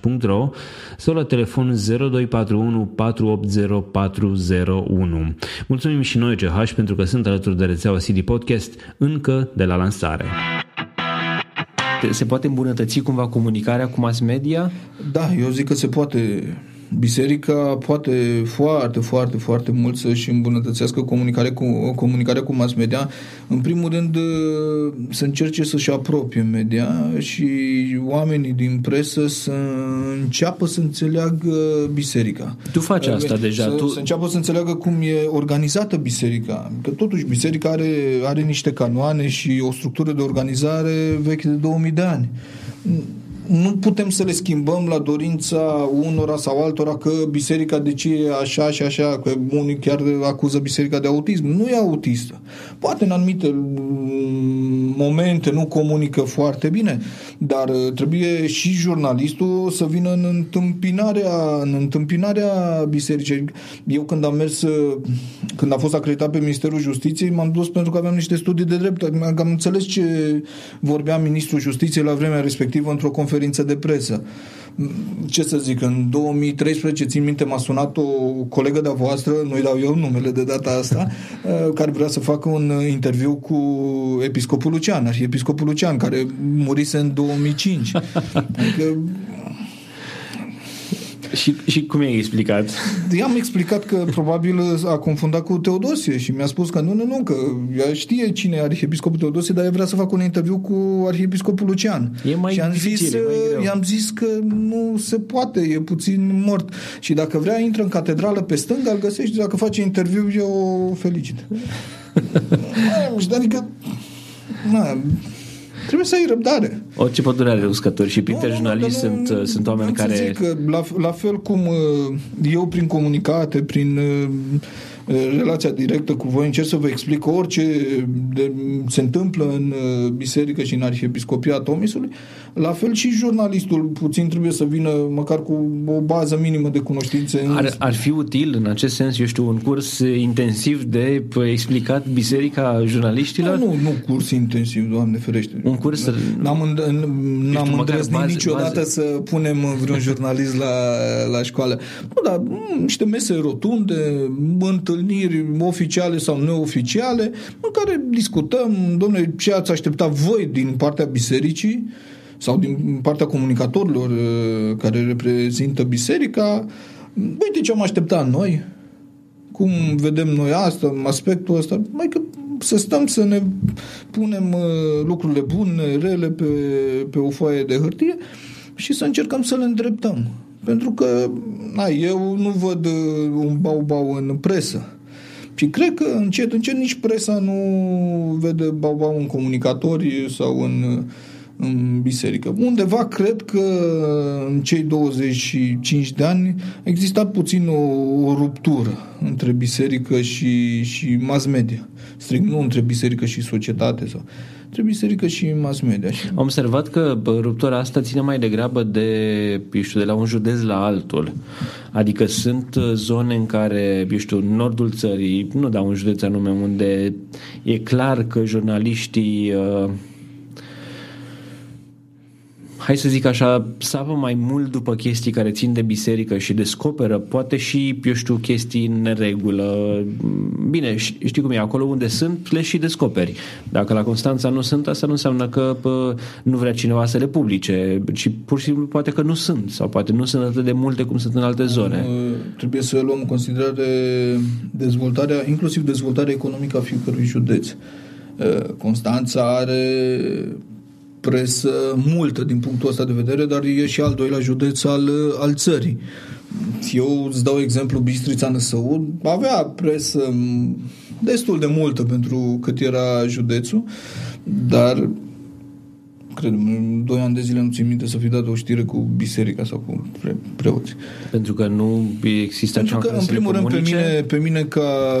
Flash.ro sau la telefon 0241 480401. Mulțumim și noi CH pentru că sunt alături de rețeaua CD Podcast încă de la lansare. Se poate îmbunătăți cumva comunicarea cu mass media? Da, eu zic că se poate biserica poate foarte, foarte, foarte mult să-și îmbunătățească comunicarea cu, comunicarea cu mass media. În primul rând să încerce să-și apropie media și oamenii din presă să înceapă să înțeleagă biserica. Tu faci asta să, deja. Să, tu... să înceapă să înțeleagă cum e organizată biserica. Că totuși biserica are, are niște canoane și o structură de organizare veche de 2000 de ani nu putem să le schimbăm la dorința unora sau altora că biserica de ce e așa și așa, că unii chiar acuză biserica de autism. Nu e autistă. Poate în anumite mm, momente nu comunică foarte bine, dar uh, trebuie și jurnalistul să vină în întâmpinarea, în întâmpinarea bisericii. Eu când am mers, uh, când a fost acreditat pe Ministerul Justiției, m-am dus pentru că aveam niște studii de drept. Am înțeles ce vorbea Ministrul Justiției la vremea respectivă într-o conferință conferință de presă. Ce să zic, în 2013, țin minte, m-a sunat o colegă de-a voastră, nu-i dau eu numele de data asta, uh, care vrea să facă un interviu cu episcopul Lucian, arhiepiscopul Lucian, care murise în 2005. Adică și, și cum i-ai explicat? I-am explicat că probabil a confundat cu Teodosie și mi-a spus că nu, nu, nu, că ea știe cine e arhiepiscopul Teodosie, dar ea vrea să facă un interviu cu arhiepiscopul Lucian. E mai și am dificil, zis, e mai greu. i-am zis că nu se poate, e puțin mort. Și dacă vrea, intră în catedrală pe stânga, îl găsești, dacă face interviu, eu o felicit. adică, na, Trebuie să ai răbdare. Orice pădure are uscători și printre no, jurnaliști nu, sunt, sunt oameni care... Zic că la, la fel cum uh, eu prin comunicate, prin uh, uh, relația directă cu voi, încerc să vă explic orice de, se întâmplă în biserică și în arhiepiscopia Tomisului, la fel și jurnalistul puțin trebuie să vină măcar cu o bază minimă de cunoștințe. Ar, ar fi util în acest sens, eu știu, un curs intensiv de explicat biserica jurnaliștilor? Nu, nu, nu curs intensiv, Doamne ferește. Un curs... N-am, n-am îndrăznit bază, niciodată bază. să punem vreun jurnalist la, la școală. Nu, dar mm, niște mese rotunde, întâlniri oficiale sau neoficiale, în care discutăm, domnule, ce ați așteptat voi din partea bisericii, sau din partea comunicatorilor uh, care reprezintă biserica, uite ce am așteptat noi, cum vedem noi asta, aspectul ăsta, mai că să stăm să ne punem uh, lucrurile bune, rele pe, pe o foaie de hârtie și să încercăm să le îndreptăm. Pentru că na, eu nu văd uh, un bau-bau în presă. Și cred că încet, încet nici presa nu vede bau-bau în comunicatori sau în în biserică. Undeva cred că în cei 25 de ani a existat puțin o, o ruptură între biserică și, și mass media. Strict nu între biserică și societate sau între biserică și mass media. Am observat că ruptura asta ține mai degrabă de, eu știu, de la un județ la altul. Adică sunt zone în care, eu știu, nordul țării, nu dau un județ anume, unde e clar că jurnaliștii uh, hai să zic așa, sapă mai mult după chestii care țin de biserică și descoperă, poate și, eu știu, chestii în neregulă. Bine, știi cum e, acolo unde sunt, le și descoperi. Dacă la Constanța nu sunt, asta nu înseamnă că pă, nu vrea cineva să le publice, ci pur și simplu poate că nu sunt, sau poate nu sunt atât de multe cum sunt în alte zone. Trebuie să luăm în considerare dezvoltarea, inclusiv dezvoltarea economică a fiecărui județ. Constanța are presă multă din punctul ăsta de vedere, dar e și al doilea județ al, al țării. Eu îți dau exemplu Bistrița Năsăud, avea presă destul de multă pentru cât era județul, dar cred, în doi ani de zile nu țin minte să fi dat o știre cu biserica sau cu pre- preoți. Pentru că nu există Pentru că, în primul rând, pe mine, pe mine ca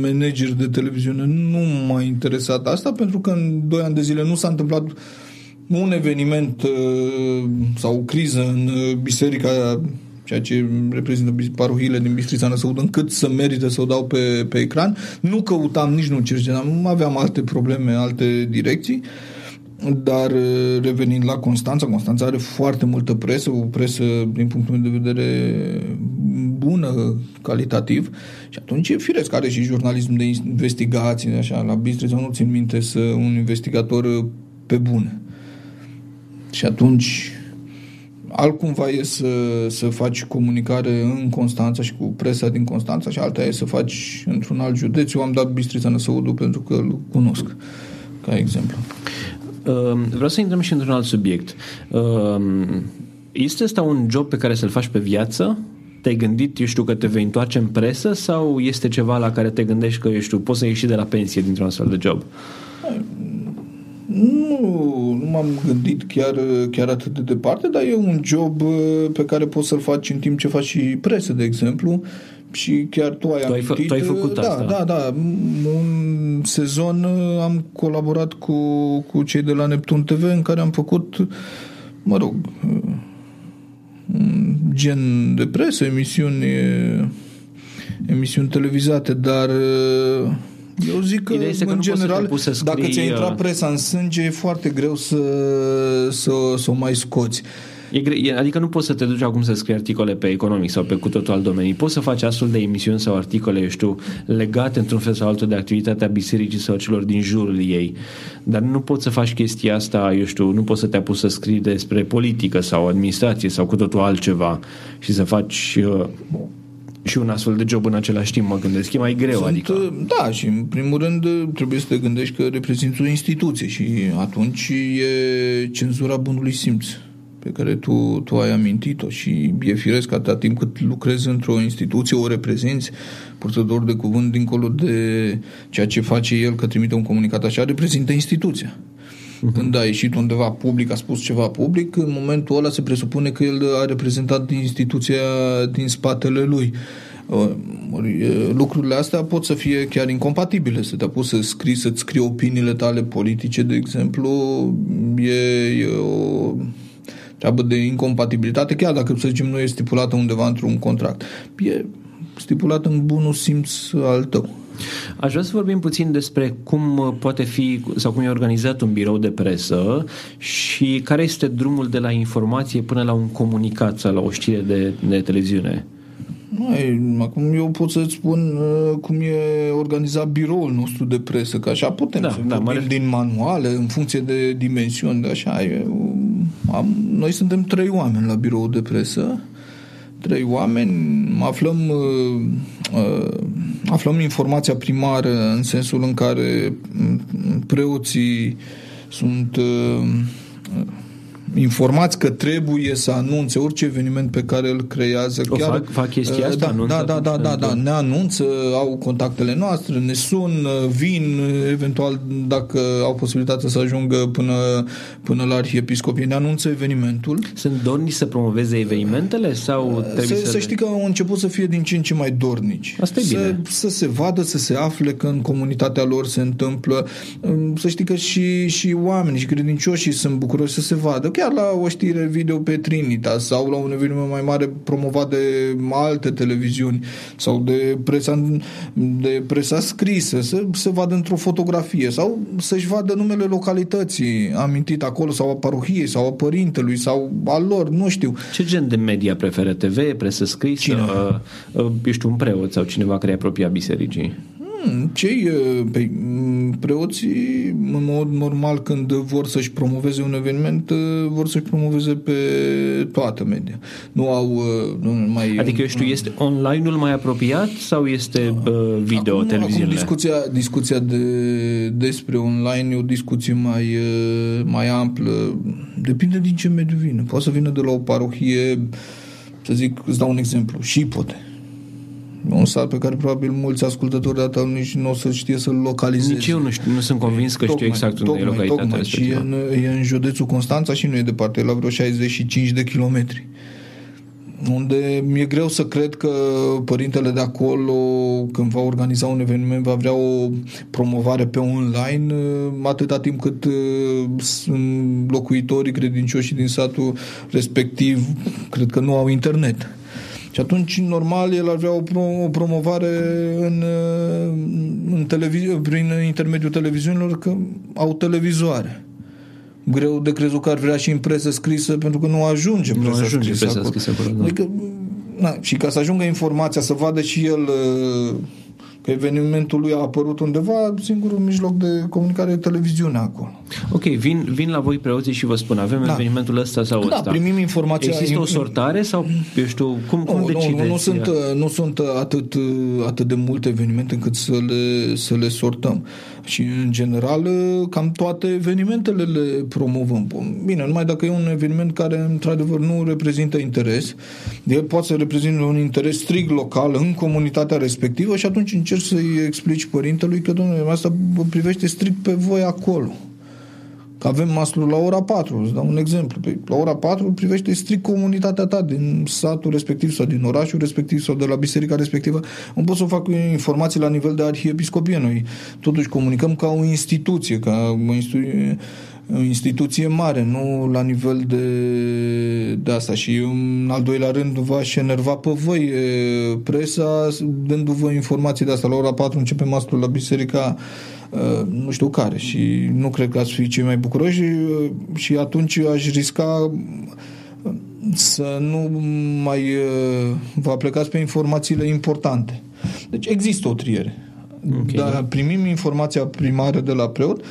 manager de televiziune nu m-a interesat asta, pentru că în doi ani de zile nu s-a întâmplat un eveniment uh, sau o criză în uh, biserica ceea ce reprezintă parohiile din Bistrița Năsăud, încât să merită să o dau pe, pe ecran. Nu căutam, nici nu cercetam, aveam alte probleme, alte direcții, dar uh, revenind la Constanța, Constanța are foarte multă presă, o presă din punctul meu de vedere bună, calitativ și atunci e firesc, are și jurnalism de investigații, așa, la Bistrița nu țin minte să un investigator pe bune. Și atunci altcumva e să, să faci comunicare în Constanța și cu presa din Constanța și alta e să faci într-un alt județ. Eu am dat Bistrița Năsăudu pentru că îl cunosc, ca exemplu. Ehm, vreau să intrăm și într-un alt subiect. Ehm, este ăsta un job pe care să-l faci pe viață? Te-ai gândit, eu știu, că te vei întoarce în presă sau este ceva la care te gândești că, eu știu, poți să ieși de la pensie dintr-un astfel de job? Nu, nu m-am gândit chiar, chiar atât de departe, dar e un job uh, pe care poți să-l faci în timp ce faci și presă, de exemplu, și chiar tu ai tu amintit. Ai, tu ai făcut da, asta. Da, da, Un sezon uh, am colaborat cu, cu cei de la Neptun TV în care am făcut, mă rog, uh, un gen de presă, emisiuni emisiuni televizate, dar eu zic că, că în general, să scrii, dacă ți-a intrat presa în sânge, e foarte greu să, să, să o mai scoți. E gre- adică nu poți să te duci acum să scrii articole pe economic sau pe cu totul alt domeniu. Poți să faci astfel de emisiuni sau articole, eu știu, legate într-un fel sau altul de activitatea bisericii sau celor din jurul ei. Dar nu poți să faci chestia asta, eu știu, nu poți să te apuci să scrii despre politică sau administrație sau cu totul altceva și să faci uh, și un astfel de job în același timp, mă gândesc. E mai greu, Sunt, adică... Da, și în primul rând trebuie să te gândești că reprezinți o instituție și atunci e cenzura bunului simț pe care tu, tu ai amintit-o și e firesc atâta timp cât lucrezi într-o instituție, o reprezinți, purtător de cuvânt dincolo de ceea ce face el, că trimite un comunicat așa, reprezintă instituția. Uh-huh. Când a ieșit undeva public, a spus ceva public, în momentul ăla se presupune că el a reprezentat instituția din spatele lui. Lucrurile astea pot să fie chiar incompatibile. Să te apuci să scrii, să-ți scrii opiniile tale politice, de exemplu, e, e o treabă de incompatibilitate, chiar dacă, să zicem, nu e stipulată undeva într-un contract. E stipulat în bunul simț al tău. Aș vrea să vorbim puțin despre cum poate fi sau cum e organizat un birou de presă și care este drumul de la informație până la un comunicat sau la o știre de, de televiziune. Mai, acum eu pot să-ți spun uh, cum e organizat biroul nostru de presă, că așa putem da, să da, vorbim din manuale, în funcție de dimensiuni, de așa. E, am, noi suntem trei oameni la biroul de presă, trei oameni, aflăm, uh, uh, aflăm informația primară în sensul în care mm, preoții sunt uh, informați că trebuie să anunțe orice eveniment pe care îl creează. O chiar, fac, fac chestia asta? Da, da, da, da, da, da, ne anunță, au contactele noastre, ne sun, vin, eventual dacă au posibilitatea să ajungă până, până la arhiepiscopie, ne anunță evenimentul. Sunt dornici să promoveze evenimentele sau trebuie să... Să, să știi că au început să fie din ce în ce mai dornici. Asta e să, bine. Să se vadă, să se afle că în comunitatea lor se întâmplă. Să știi că și, și oamenii și credincioșii sunt bucuroși să se vadă chiar chiar la o știre video pe Trinitas sau la un eveniment mai mare promovat de alte televiziuni sau de presa, de presa scrisă, să se vadă într-o fotografie sau să-și vadă numele localității amintit acolo sau a parohiei sau a părintelui sau al lor, nu știu. Ce gen de media preferă? TV, presă scrisă? Cine? Uh, uh, ești un preot sau cineva care e apropiat bisericii? Hmm, cei pe, preoții, în mod normal, când vor să-și promoveze un eveniment, vor să-și promoveze pe toată media. Nu au nu mai... Adică, eu știu, este online-ul mai apropiat sau este video, acum, televiziunile? Acum discuția, discuția de, despre online e o discuție mai, mai amplă. Depinde din ce mediu vine. Poate să vină de la o parohie, să zic, îți dau un exemplu, și poate un sat pe care probabil mulți ascultători de data nici nu o să știe să-l localizeze. Nici eu nu, știu, nu sunt convins că tocmai, știu exact unde tocmai, e localitatea tocmai. Și e în, e în județul Constanța și nu e departe, e la vreo 65 de kilometri unde mi-e greu să cred că părintele de acolo, când va organiza un eveniment, va vrea o promovare pe online atâta timp cât uh, locuitorii credincioși din satul respectiv cred că nu au internet. Și atunci, normal, el ar vrea o, pro- o promovare în, în televiz- prin intermediul televiziunilor, că au televizoare. Greu de crezut că ar vrea și în presă scrisă, pentru că nu ajunge nu presa ajunge scrisă. Presa scrisă acolo, da. adică, na, și ca să ajungă informația, să vadă și el că evenimentul lui a apărut undeva, singurul mijloc de comunicare e televiziunea acolo. Ok, vin, vin la voi preoții și vă spun, avem da. evenimentul ăsta sau da, ăsta. primim informația. Există o sortare sau, eu știu, cum, cum nu, decideți? Nu, nu, sunt, nu sunt atât, atât de multe evenimente încât să le, să le sortăm. Și, în general, cam toate evenimentele le promovăm. Bine, numai dacă e un eveniment care, într-adevăr, nu reprezintă interes, el poate să reprezinte un interes strict local în comunitatea respectivă și atunci încerci să-i explici părintelui că, domnule, asta privește strict pe voi acolo. Că avem maslul la ora 4, îți dau un exemplu. Păi, la ora 4 privește strict comunitatea ta din satul respectiv sau din orașul respectiv sau de la biserica respectivă. Nu pot să fac informații la nivel de arhiepiscopie. Noi totuși comunicăm ca o instituție, ca o instituție o instituție mare, nu la nivel de, de asta. Și în al doilea rând v-aș enerva pe voi presa dându-vă informații de asta. La ora 4 începe maslul la biserica nu știu care și nu cred că ați fi cei mai bucuroși și atunci aș risca să nu mai vă plecați pe informațiile importante. Deci există o triere. Okay, Dar da. primim informația primară de la preot,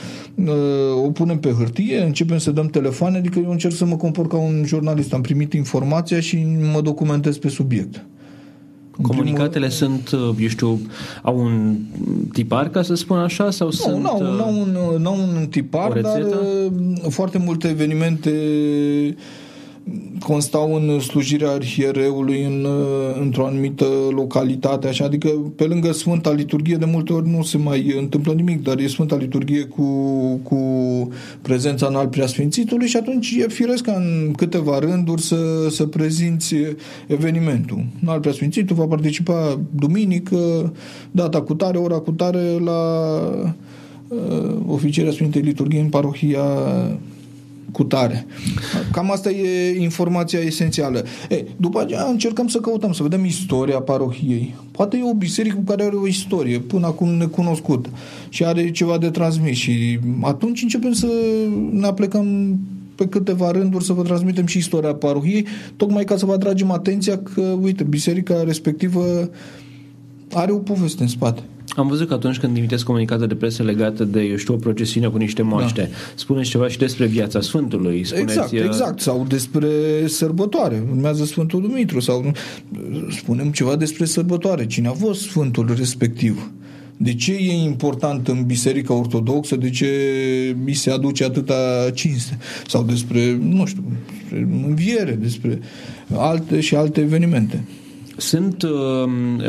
o punem pe hârtie, începem să dăm telefoane, adică eu încerc să mă comport ca un jurnalist. Am primit informația și mă documentez pe subiect. Comunicatele primul... sunt, eu știu, au un tipar, ca să spun așa, sau nu, sunt... Nu, nu, au un, n-au un tipar, dar foarte multe evenimente constau în slujirea arhiereului în, într-o anumită localitate, așa, adică pe lângă Sfânta Liturghie de multe ori nu se mai întâmplă nimic, dar e Sfânta Liturghie cu, cu prezența în al preasfințitului și atunci e firesc ca în câteva rânduri să, să prezinți evenimentul. În al preasfințitul va participa duminică, data cu tare, ora cu tare la uh, oficierea Sfintei Liturghii în parohia cu tare. Cam asta e informația esențială. E, după aceea încercăm să căutăm, să vedem istoria parohiei. Poate e o biserică cu care are o istorie, până acum necunoscută, și are ceva de transmis și atunci începem să ne aplecăm pe câteva rânduri să vă transmitem și istoria parohiei, tocmai ca să vă atragem atenția că, uite, biserica respectivă are o poveste în spate. Am văzut că atunci când imiteți comunicate de presă legate de, eu știu, o procesiune cu niște moaște, da. spuneți ceva și despre viața Sfântului. Spuneți, exact, uh, exact. Sau despre sărbătoare. Urmează Sfântul Dumitru. Sau spunem ceva despre sărbătoare. Cine a fost Sfântul respectiv? De ce e important în Biserica Ortodoxă? De ce mi se aduce atâta cinste? Sau despre, nu știu, despre înviere, despre alte și alte evenimente. Sunt uh,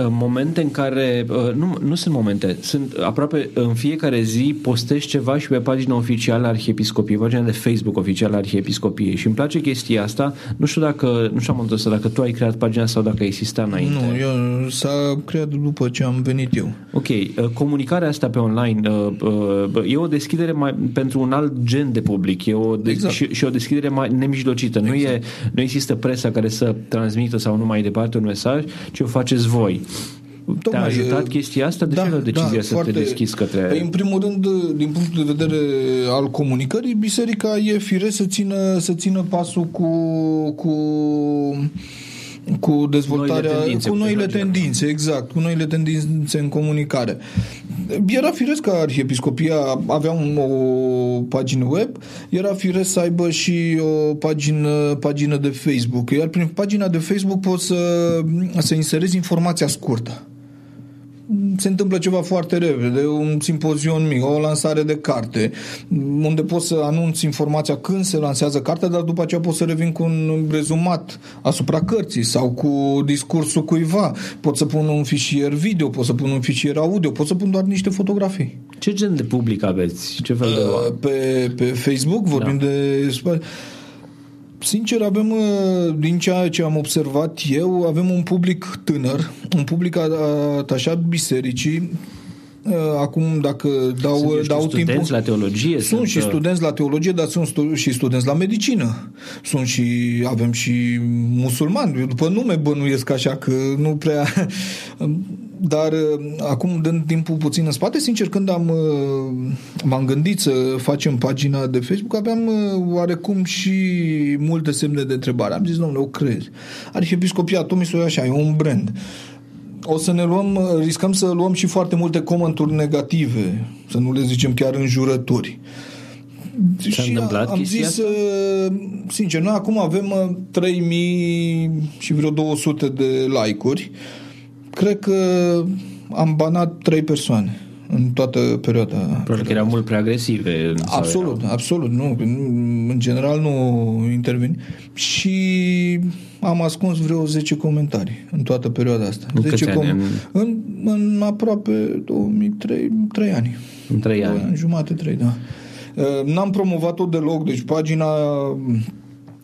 momente în care, uh, nu, nu sunt momente, sunt aproape în fiecare zi postez ceva și pe pagina oficială a Arhiepiscopiei, pagina de Facebook oficială a Arhiepiscopiei și îmi place chestia asta. Nu știu dacă, nu știu am să dacă tu ai creat pagina sau dacă existat înainte. Nu, eu s-a creat după ce am venit eu. Ok, uh, comunicarea asta pe online uh, uh, e o deschidere mai, pentru un alt gen de public, e o de, exact. și, și o deschidere mai nemijlocită. Exact. Nu, e, nu există presa care să transmită sau nu mai departe un mesaj, ci o faceți voi. Te-a ajutat chestia asta? De da, ce decizia da, să foarte, te deschizi către... Păi, în primul rând, din punct de vedere al comunicării, biserica e fire să țină, să țină pasul cu, cu cu dezvoltarea, noile tendințe, cu noile tendințe, exact, cu noile tendințe în comunicare. Era firesc că Arhiepiscopia avea un, o pagină web, era firesc să aibă și o pagină, pagină de Facebook. Iar prin pagina de Facebook poți să, să inserezi informația scurtă se întâmplă ceva foarte repede, un simpozion mic, o lansare de carte, unde poți să anunți informația când se lansează cartea, dar după aceea poți să revin cu un rezumat asupra cărții sau cu discursul cuiva. Pot să pun un fișier video, pot să pun un fișier audio, pot să pun doar niște fotografii. Ce gen de public aveți? Ce fel de... Uh, pe, pe Facebook vorbim da. de Sincer, avem, uh, din ceea ce am observat eu, avem un public tânăr, un public atașat bisericii, uh, Acum, dacă dau, sunt dau studenți timpul... la teologie? Sunt, sunt și uh, studenți la teologie, dar sunt stu- și studenți la medicină. Sunt și, avem și musulmani. După nume bănuiesc așa că nu prea... Dar uh, acum, dând timpul puțin în spate, sincer, când am, uh, m-am gândit să facem pagina de Facebook, aveam uh, oarecum și multe semne de întrebare. Am zis, domnule, o crezi. Arhiepiscopia Tomisului așa, e un brand. O să ne luăm, riscăm să luăm și foarte multe comenturi negative, să nu le zicem chiar înjurături. S-a și întâmplat am zis, asta? sincer, noi acum avem 3000 și vreo 200 de like-uri cred că am banat trei persoane în toată perioada. Probabil că erau mult prea agresive. Absolut, erau... absolut. Nu, în general nu intervin. Și am ascuns vreo 10 comentarii în toată perioada asta. În 10 com- ani? În, în aproape 2003 3 ani. În 3 ani. În jumate, 3, da. Uh, n-am promovat-o deloc, deci pagina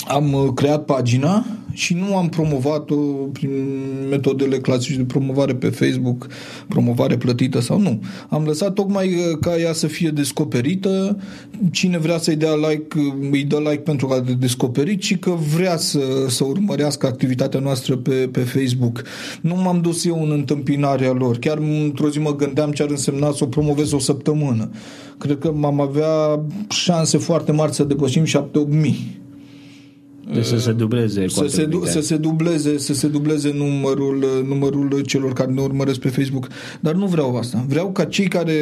am creat pagina și nu am promovat-o prin metodele clasice de promovare pe Facebook, promovare plătită sau nu. Am lăsat tocmai uh, ca ea să fie descoperită, cine vrea să-i dea like, uh, îi dă like pentru a de descoperit și că vrea să, să urmărească activitatea noastră pe, pe Facebook. Nu m-am dus eu în întâmpinarea lor. Chiar într-o zi mă gândeam ce ar însemna să o promovez o săptămână. Cred că m-am avea șanse foarte mari să depășim 7-8 mii deci să se dubleze să se, du- să se dubleze să se dubleze numărul, numărul celor care ne urmăresc pe Facebook. Dar nu vreau asta. Vreau ca cei care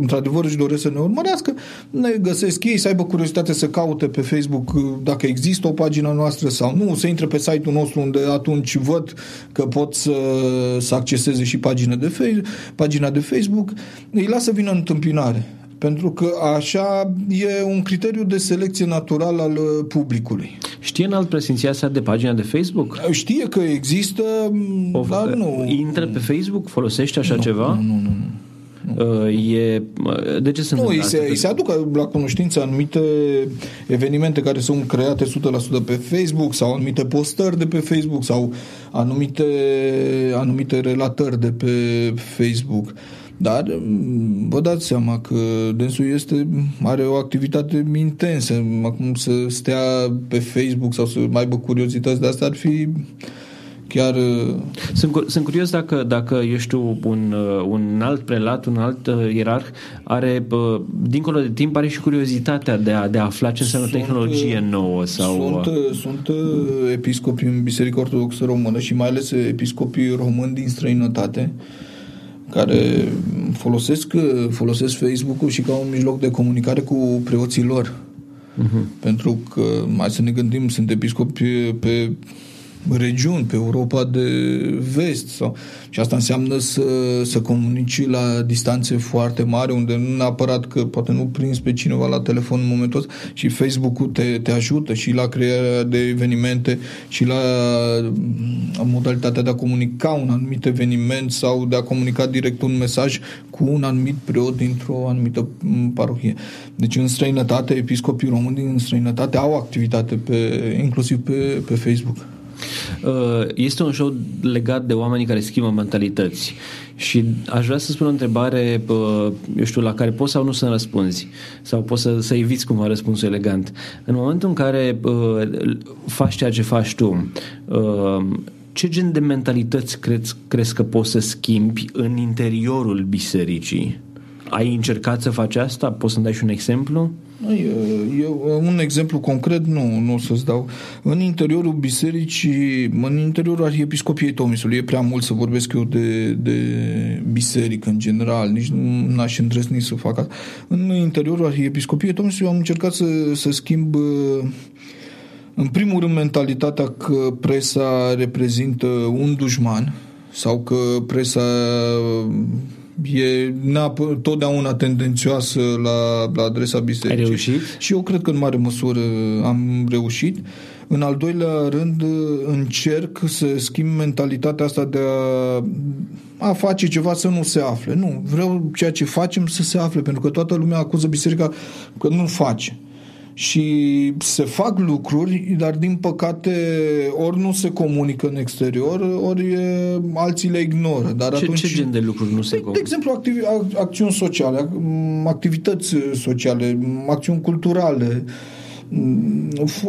într-adevăr își doresc să ne urmărească, ne găsesc ei, să aibă curiozitate să caute pe Facebook dacă există o pagină noastră sau nu, să intre pe site-ul nostru unde atunci văd că pot să, să acceseze și pagina de, fe- pagina de Facebook, îi lasă vină în întâmpinare. Pentru că așa e un criteriu de selecție natural al uh, publicului. Știe în alt presinția sa de pagina de Facebook? Știe că există, o, dar nu. Intră pe Facebook? Folosește așa nu, ceva? Nu, nu, nu. nu. Uh, e, de ce se Nu, îi se, îi se aduc la cunoștință anumite evenimente care sunt create 100% pe Facebook sau anumite postări de pe Facebook sau anumite, anumite relatări de pe Facebook. Uh, dar mm, vă dați seama că dânsul este, are o activitate intensă. Acum să stea pe Facebook sau să mai aibă curiozități de asta ar fi chiar... Uh, sunt, sunt curios dacă, dacă eu știu, un, uh, un alt prelat, un alt uh, ierarh are, dincolo de timp, are și curiozitatea de a, de a afla ce înseamnă sunt, tehnologie nouă. Sau... Sunt, sunt episcopi în Biserica Ortodoxă Română și mai ales episcopii români din străinătate care folosesc, folosesc Facebook-ul și ca un mijloc de comunicare cu preoții lor. Uh-huh. Pentru că, mai să ne gândim, sunt episcopi pe regiuni, pe Europa de vest. Sau, și asta înseamnă să, să comunici la distanțe foarte mari, unde nu neapărat că poate nu prinzi pe cineva la telefon în momentul ăsta și Facebook-ul te, te ajută și la crearea de evenimente și la modalitatea de a comunica un anumit eveniment sau de a comunica direct un mesaj cu un anumit preot dintr-o anumită parohie. Deci în străinătate, episcopii români din străinătate au activitate pe, inclusiv pe, pe Facebook. Uh, este un show legat de oamenii care schimbă mentalități și aș vrea să spun o întrebare, uh, eu știu, la care poți sau nu să răspunzi sau poți să, să eviți cumva răspunsul elegant. În momentul în care uh, faci ceea ce faci tu, ce gen de mentalități crezi, crezi că poți să schimbi în interiorul bisericii? Ai încercat să faci asta? Poți să-mi dai și un exemplu? Eu, un exemplu concret nu, nu o să-ți dau. În interiorul bisericii, în interiorul Arhiepiscopiei Tomisului, e prea mult să vorbesc eu de, de biserică în general, nici nu aș îndrăzni să fac asta. În interiorul Arhiepiscopiei Tomisului am încercat să, să schimb în primul rând mentalitatea că presa reprezintă un dușman sau că presa e totdeauna tendențioasă la, la adresa bisericii. Ai reușit? Și eu cred că în mare măsură am reușit. În al doilea rând încerc să schimb mentalitatea asta de a, a face ceva să nu se afle. Nu, vreau ceea ce facem să se afle, pentru că toată lumea acuză biserica că nu face și se fac lucruri, dar din păcate ori nu se comunică în exterior, ori alții le ignoră. Dar ce, atunci, ce gen de lucruri nu se comunică? De exemplu, activi, acțiuni sociale, activități sociale, acțiuni culturale,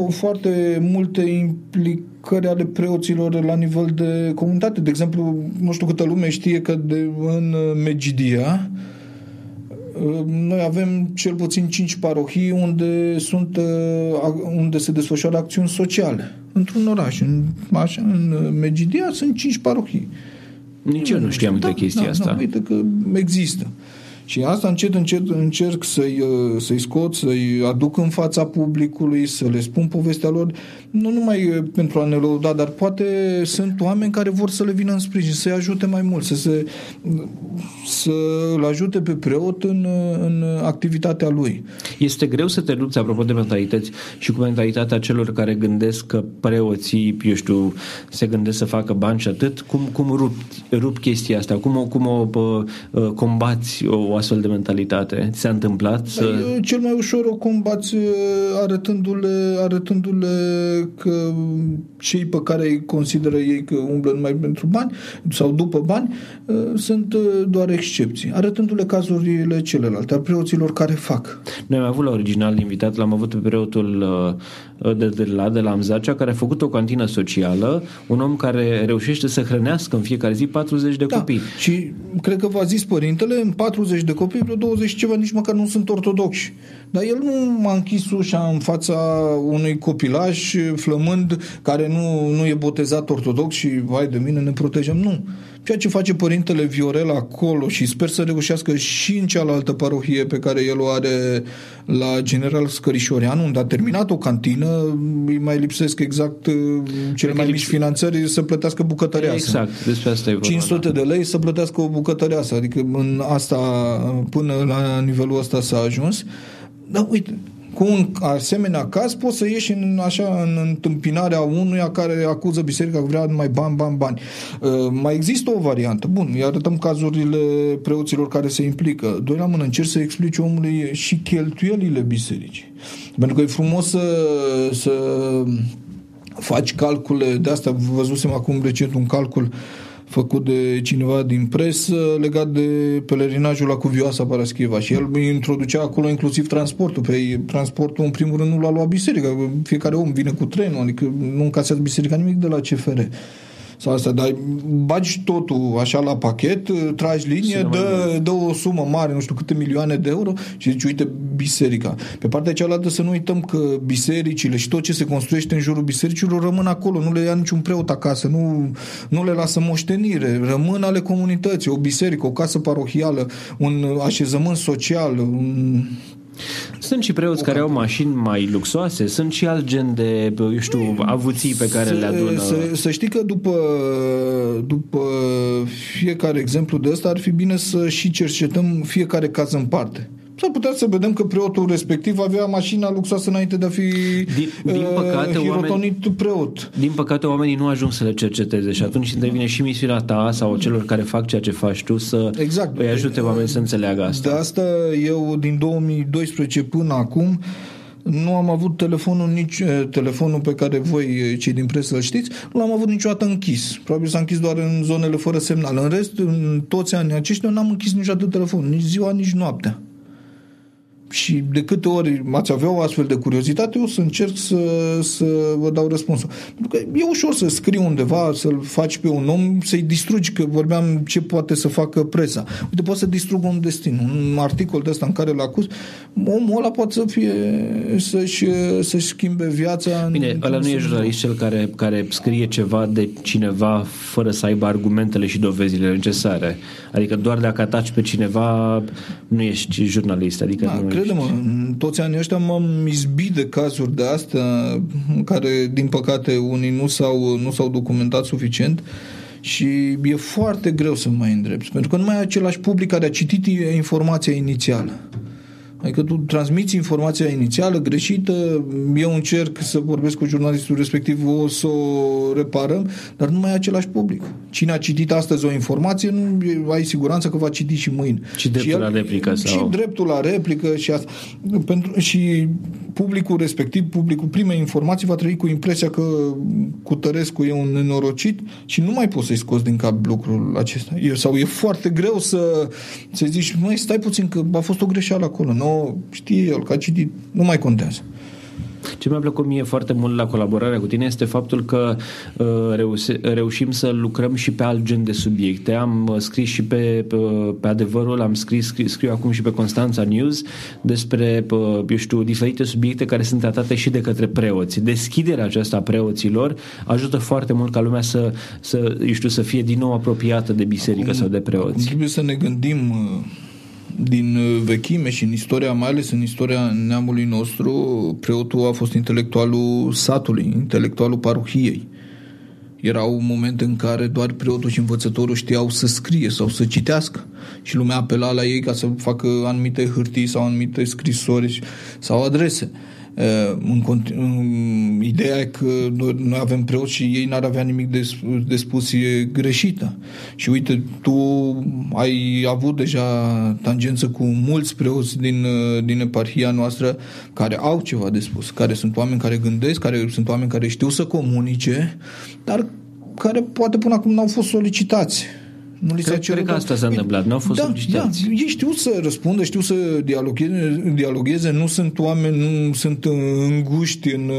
foarte multe implicări ale preoților la nivel de comunitate. De exemplu, nu știu câtă lume știe că de, în Megidia, noi avem cel puțin 5 parohii unde, sunt, uh, unde se desfășoară acțiuni sociale. Într-un oraș, în, așa, în Megidia, sunt 5 parohii. Nici eu nu știam da, de chestia da, asta. Da, uite că există. Și asta încet, încet încerc să-i, uh, să-i scot, să-i aduc în fața publicului, să le spun povestea lor, nu numai uh, pentru a ne lăuda, dar poate sunt oameni care vor să le vină în sprijin, să-i ajute mai mult, să se, să-l ajute pe preot în, în activitatea lui. Este greu să te lupți, apropo de mentalități, și cu mentalitatea celor care gândesc că preoții, eu știu, se gândesc să facă bani și atât. Cum, cum rup, rup chestia asta? Cum o, cum o pă, uh, combați o astfel de mentalitate? Ți s-a întâmplat? Să... Da, cel mai ușor o combați uh, arătându-le, arătându-le că cei pe care îi consideră ei că umblă numai pentru bani sau după bani uh, sunt uh, doar excepții, arătându-le cazurile celelalte, a preoților care fac. Noi am avut la original invitat, l-am avut pe preotul de, de la, de la Amzacea, care a făcut o cantină socială, un om care reușește să hrănească în fiecare zi 40 de da, copii. Și cred că v-a zis părintele, în 40 de copii, vreo 20 ceva nici măcar nu sunt ortodoxi. Dar el nu m-a închis ușa în fața unui copilaj flămând care nu, nu e botezat ortodox și, vai de mine, ne protejăm. Nu. Ceea ce face părintele Viorel acolo și sper să reușească și în cealaltă parohie pe care el o are la General Scărișoreanu, unde a terminat o cantină, îi mai lipsesc exact uh, cele mai mici finanțări să plătească bucătăreasă. Exact, despre asta e vorba. 500 da. de lei să plătească o bucătăreasă, adică în asta, până la nivelul ăsta s-a ajuns. Dar uite, cu un asemenea caz poți să ieși în, așa, în întâmpinarea unuia care acuză biserica că vrea numai bani, bani, bani. Uh, mai există o variantă. Bun, îi arătăm cazurile preoților care se implică. Doi la mână, încerc să explice omului și cheltuielile bisericii. Pentru că e frumos să, să faci calcule, de asta văzusem acum recent un calcul uh, făcut de cineva din presă legat de pelerinajul la Cuvioasa Paraschiva și el introducea acolo inclusiv transportul. Pe transportul, în primul rând, nu l-a luat biserica. Fiecare om vine cu trenul, adică nu încasează biserica nimic de la CFR sau asta, dar bagi totul așa la pachet, tragi linie, dă, dă o sumă mare, nu știu câte milioane de euro și zici, uite, biserica. Pe partea cealaltă să nu uităm că bisericile și tot ce se construiește în jurul bisericilor rămân acolo, nu le ia niciun preot acasă, nu, nu le lasă moștenire, rămân ale comunității, o biserică, o casă parohială, un așezământ social, un Sunt și preoți care au mașini mai luxoase, sunt și alt gen de, eu știu, avuții pe care să, le adună. Să, să știi că după, după fiecare exemplu de ăsta ar fi bine să și cercetăm fiecare caz în parte. S-ar putea să vedem că preotul respectiv avea mașina luxoasă înainte de a fi din, din păcate, hirotonit oameni, preot. Din păcate, oamenii nu ajung să le cerceteze și atunci intervine și misiunea ta sau celor care fac ceea ce faci tu să exact. îi ajute oamenii să înțeleagă asta. De asta eu din 2012 până acum nu am avut telefonul nici telefonul pe care voi cei din presă îl știți, nu l-am avut niciodată închis. Probabil s-a închis doar în zonele fără semnal. În rest, în toți anii aceștia n-am închis niciodată telefonul, nici ziua, nici noaptea. Și de câte ori ați avea o astfel de curiozitate, eu să încerc să, să vă dau răspunsul. Pentru că e ușor să scrii undeva, să-l faci pe un om, să-i distrugi, că vorbeam ce poate să facă presa. Uite, poate să distrugă un destin. Un articol de ăsta în care l acuz, omul ăla poate să fie, să-și, să-și schimbe viața. Bine, ăla nu e jurnalist cel care, care scrie ceva de cineva fără să aibă argumentele și dovezile necesare. Adică doar dacă ataci pe cineva, nu ești jurnalist. Adică da, nu crede-mă, în toți anii ăștia m-am izbit de cazuri de astea în care, din păcate, unii nu s-au, nu s-au documentat suficient și e foarte greu să mai îndrepți, pentru că nu mai ai același public care a citit informația inițială. Adică tu transmiți informația inițială greșită, eu încerc să vorbesc cu jurnalistul respectiv, o să o reparăm, dar nu mai e același public. Cine a citit astăzi o informație, nu ai siguranță că va citi și mâine. Și dreptul și el, la replică. Sau... Și dreptul la replică și asta. Pentru, și publicul respectiv, publicul primei informații va trăi cu impresia că Cutărescu e un nenorocit și nu mai poți să-i scoți din cap lucrul acesta. E, sau e foarte greu să, să zici, mai stai puțin că a fost o greșeală acolo. Nu, știe el că a citit, nu mai contează. Ce mi-a plăcut mie foarte mult la colaborarea cu tine este faptul că uh, reuse, reușim să lucrăm și pe alt gen de subiecte. Am uh, scris și pe, pe, pe adevărul, am scris, scris, scriu acum și pe Constanța News despre, pe, eu știu, diferite subiecte care sunt tratate și de către preoți. Deschiderea aceasta a preoților ajută foarte mult ca lumea să, să, eu știu, să fie din nou apropiată de biserică acum, sau de preoți. Trebuie să ne gândim uh, din uh, vechime și în istoria, mai ales în istoria neamului nostru, preotul a fost intelectualul satului, intelectualul paruhiei. Erau momente în care doar preotul și învățătorul știau să scrie sau să citească și lumea apela la ei ca să facă anumite hârtii sau anumite scrisori sau adrese. Uh, în, în, ideea e că noi avem preoți și ei n-ar avea nimic de, de spus e greșită. Și uite, tu ai avut deja tangență cu mulți preoți din, uh, din eparhia noastră care au ceva de spus, care sunt oameni care gândesc, care sunt oameni care știu să comunice, dar care poate până acum n-au fost solicitați nu li cred, cred că asta s-a întâmplat, nu au fost da, solicitați. Da, ei știu să răspundă, știu să dialogheze, dialogheze, nu sunt oameni, nu sunt înguști în,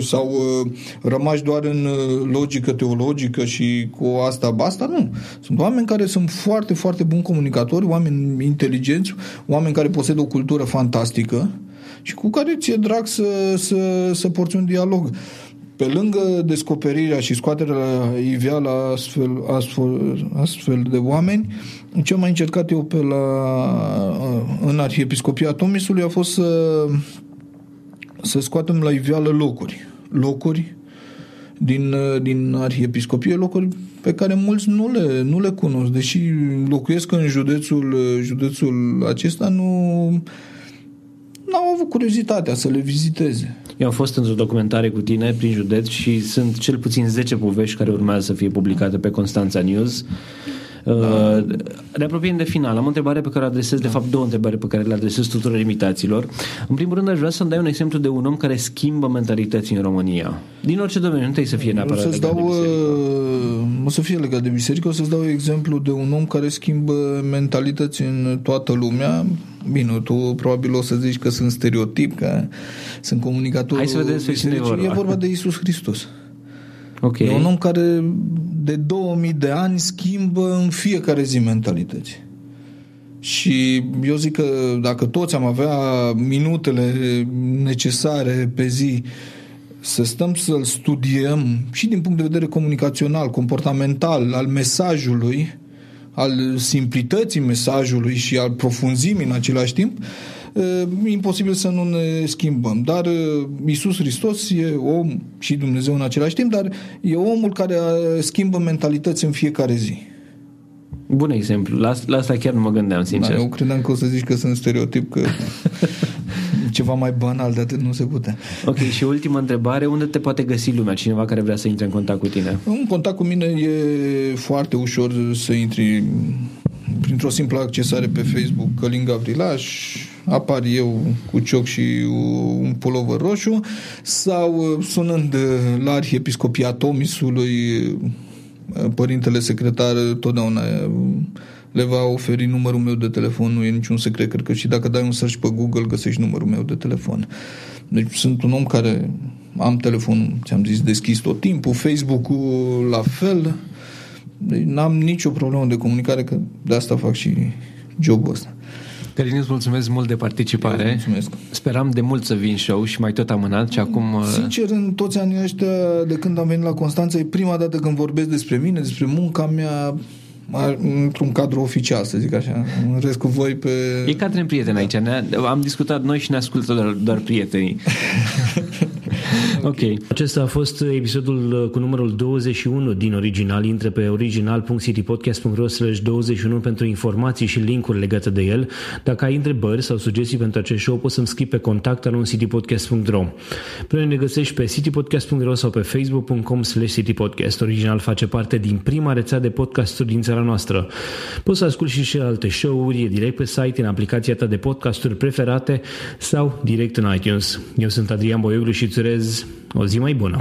sau uh, rămași doar în uh, logică teologică și cu asta basta, nu. Sunt oameni care sunt foarte, foarte buni comunicatori, oameni inteligenți, oameni care posedă o cultură fantastică și cu care ți-e drag să, să, să porți un dialog. Pe lângă descoperirea și scoaterea la iveală astfel, astfel, astfel de oameni, ce am mai încercat eu pe la, în Arhiepiscopia Tomisului a fost să, să scoatem la iveală locuri. Locuri din, din Arhiepiscopie, locuri pe care mulți nu le, nu le cunosc. Deși locuiesc în județul, județul acesta, nu n-au avut curiozitatea să le viziteze. Eu am fost într-o documentare cu tine prin județ și sunt cel puțin 10 povești care urmează să fie publicate pe Constanța News. Da. Uh, ne apropiem de final. Am o întrebare pe care o adresez, da. de fapt două întrebări pe care le adresez tuturor imitațiilor. În primul rând aș vrea să-mi dai un exemplu de un om care schimbă mentalități în România. Din orice domeniu, nu trebuie să fie neapărat o să legat dau, de biserică. O să fie legat de biserică, o să-ți dau exemplu de un om care schimbă mentalități în toată lumea. Bine, tu probabil o să zici că sunt stereotip, că sunt comunicator. Hai să vedem despre cine e vorba. E vorba de Isus Hristos. Okay. E un om care de 2000 de ani schimbă în fiecare zi mentalități. Și eu zic că dacă toți am avea minutele necesare pe zi să stăm să-l studiem și din punct de vedere comunicațional, comportamental, al mesajului, al simplității mesajului și al profunzimii în același timp, e imposibil să nu ne schimbăm. Dar Isus Hristos e om și Dumnezeu în același timp, dar e omul care schimbă mentalități în fiecare zi. Bun exemplu. La, la asta chiar nu mă gândeam, sincer. Da, eu credeam că o să zici că sunt stereotip, că ceva mai banal de atât nu se putea. Ok, și ultima întrebare, unde te poate găsi lumea? Cineva care vrea să intre în contact cu tine? În contact cu mine e foarte ușor să intri printr-o simplă accesare pe Facebook Călin Gavrilaș, apar eu cu cioc și un pulover roșu sau sunând la Arhiepiscopia Tomisului părintele secretar totdeauna le va oferi numărul meu de telefon, nu e niciun secret, cred că și dacă dai un search pe Google găsești numărul meu de telefon. Deci sunt un om care am telefonul, ți-am zis, deschis tot timpul, Facebook-ul la fel, deci n-am nicio problemă de comunicare, că de asta fac și jobul ăsta. Călin, îți mulțumesc mult de participare. Eu mulțumesc. Speram de mult să vin show și mai tot amânat și acum... Uh, Sincer, în toți anii ăștia, de când am venit la Constanța, e prima dată când vorbesc despre mine, despre munca mea, într-un cadru oficial, să zic așa. În rest cu voi pe... E ca între prieteni aici. Ne am discutat noi și ne ascultă doar, doar prietenii. ok. Acesta a fost episodul cu numărul 21 din original. Intră pe original.citypodcast.ro 21 pentru informații și linkuri legate de el. Dacă ai întrebări sau sugestii pentru acest show, poți să-mi scrii pe contact al citypodcast.ro Pe ne găsești pe citypodcast.ro sau pe facebook.com slash citypodcast. Original face parte din prima rețea de podcasturi din țara noastră. Poți să asculti și, și alte show-uri direct pe site, în aplicația ta de podcasturi preferate sau direct în iTunes. Eu sunt Adrian Boioglu și îți urez o zi mai bună!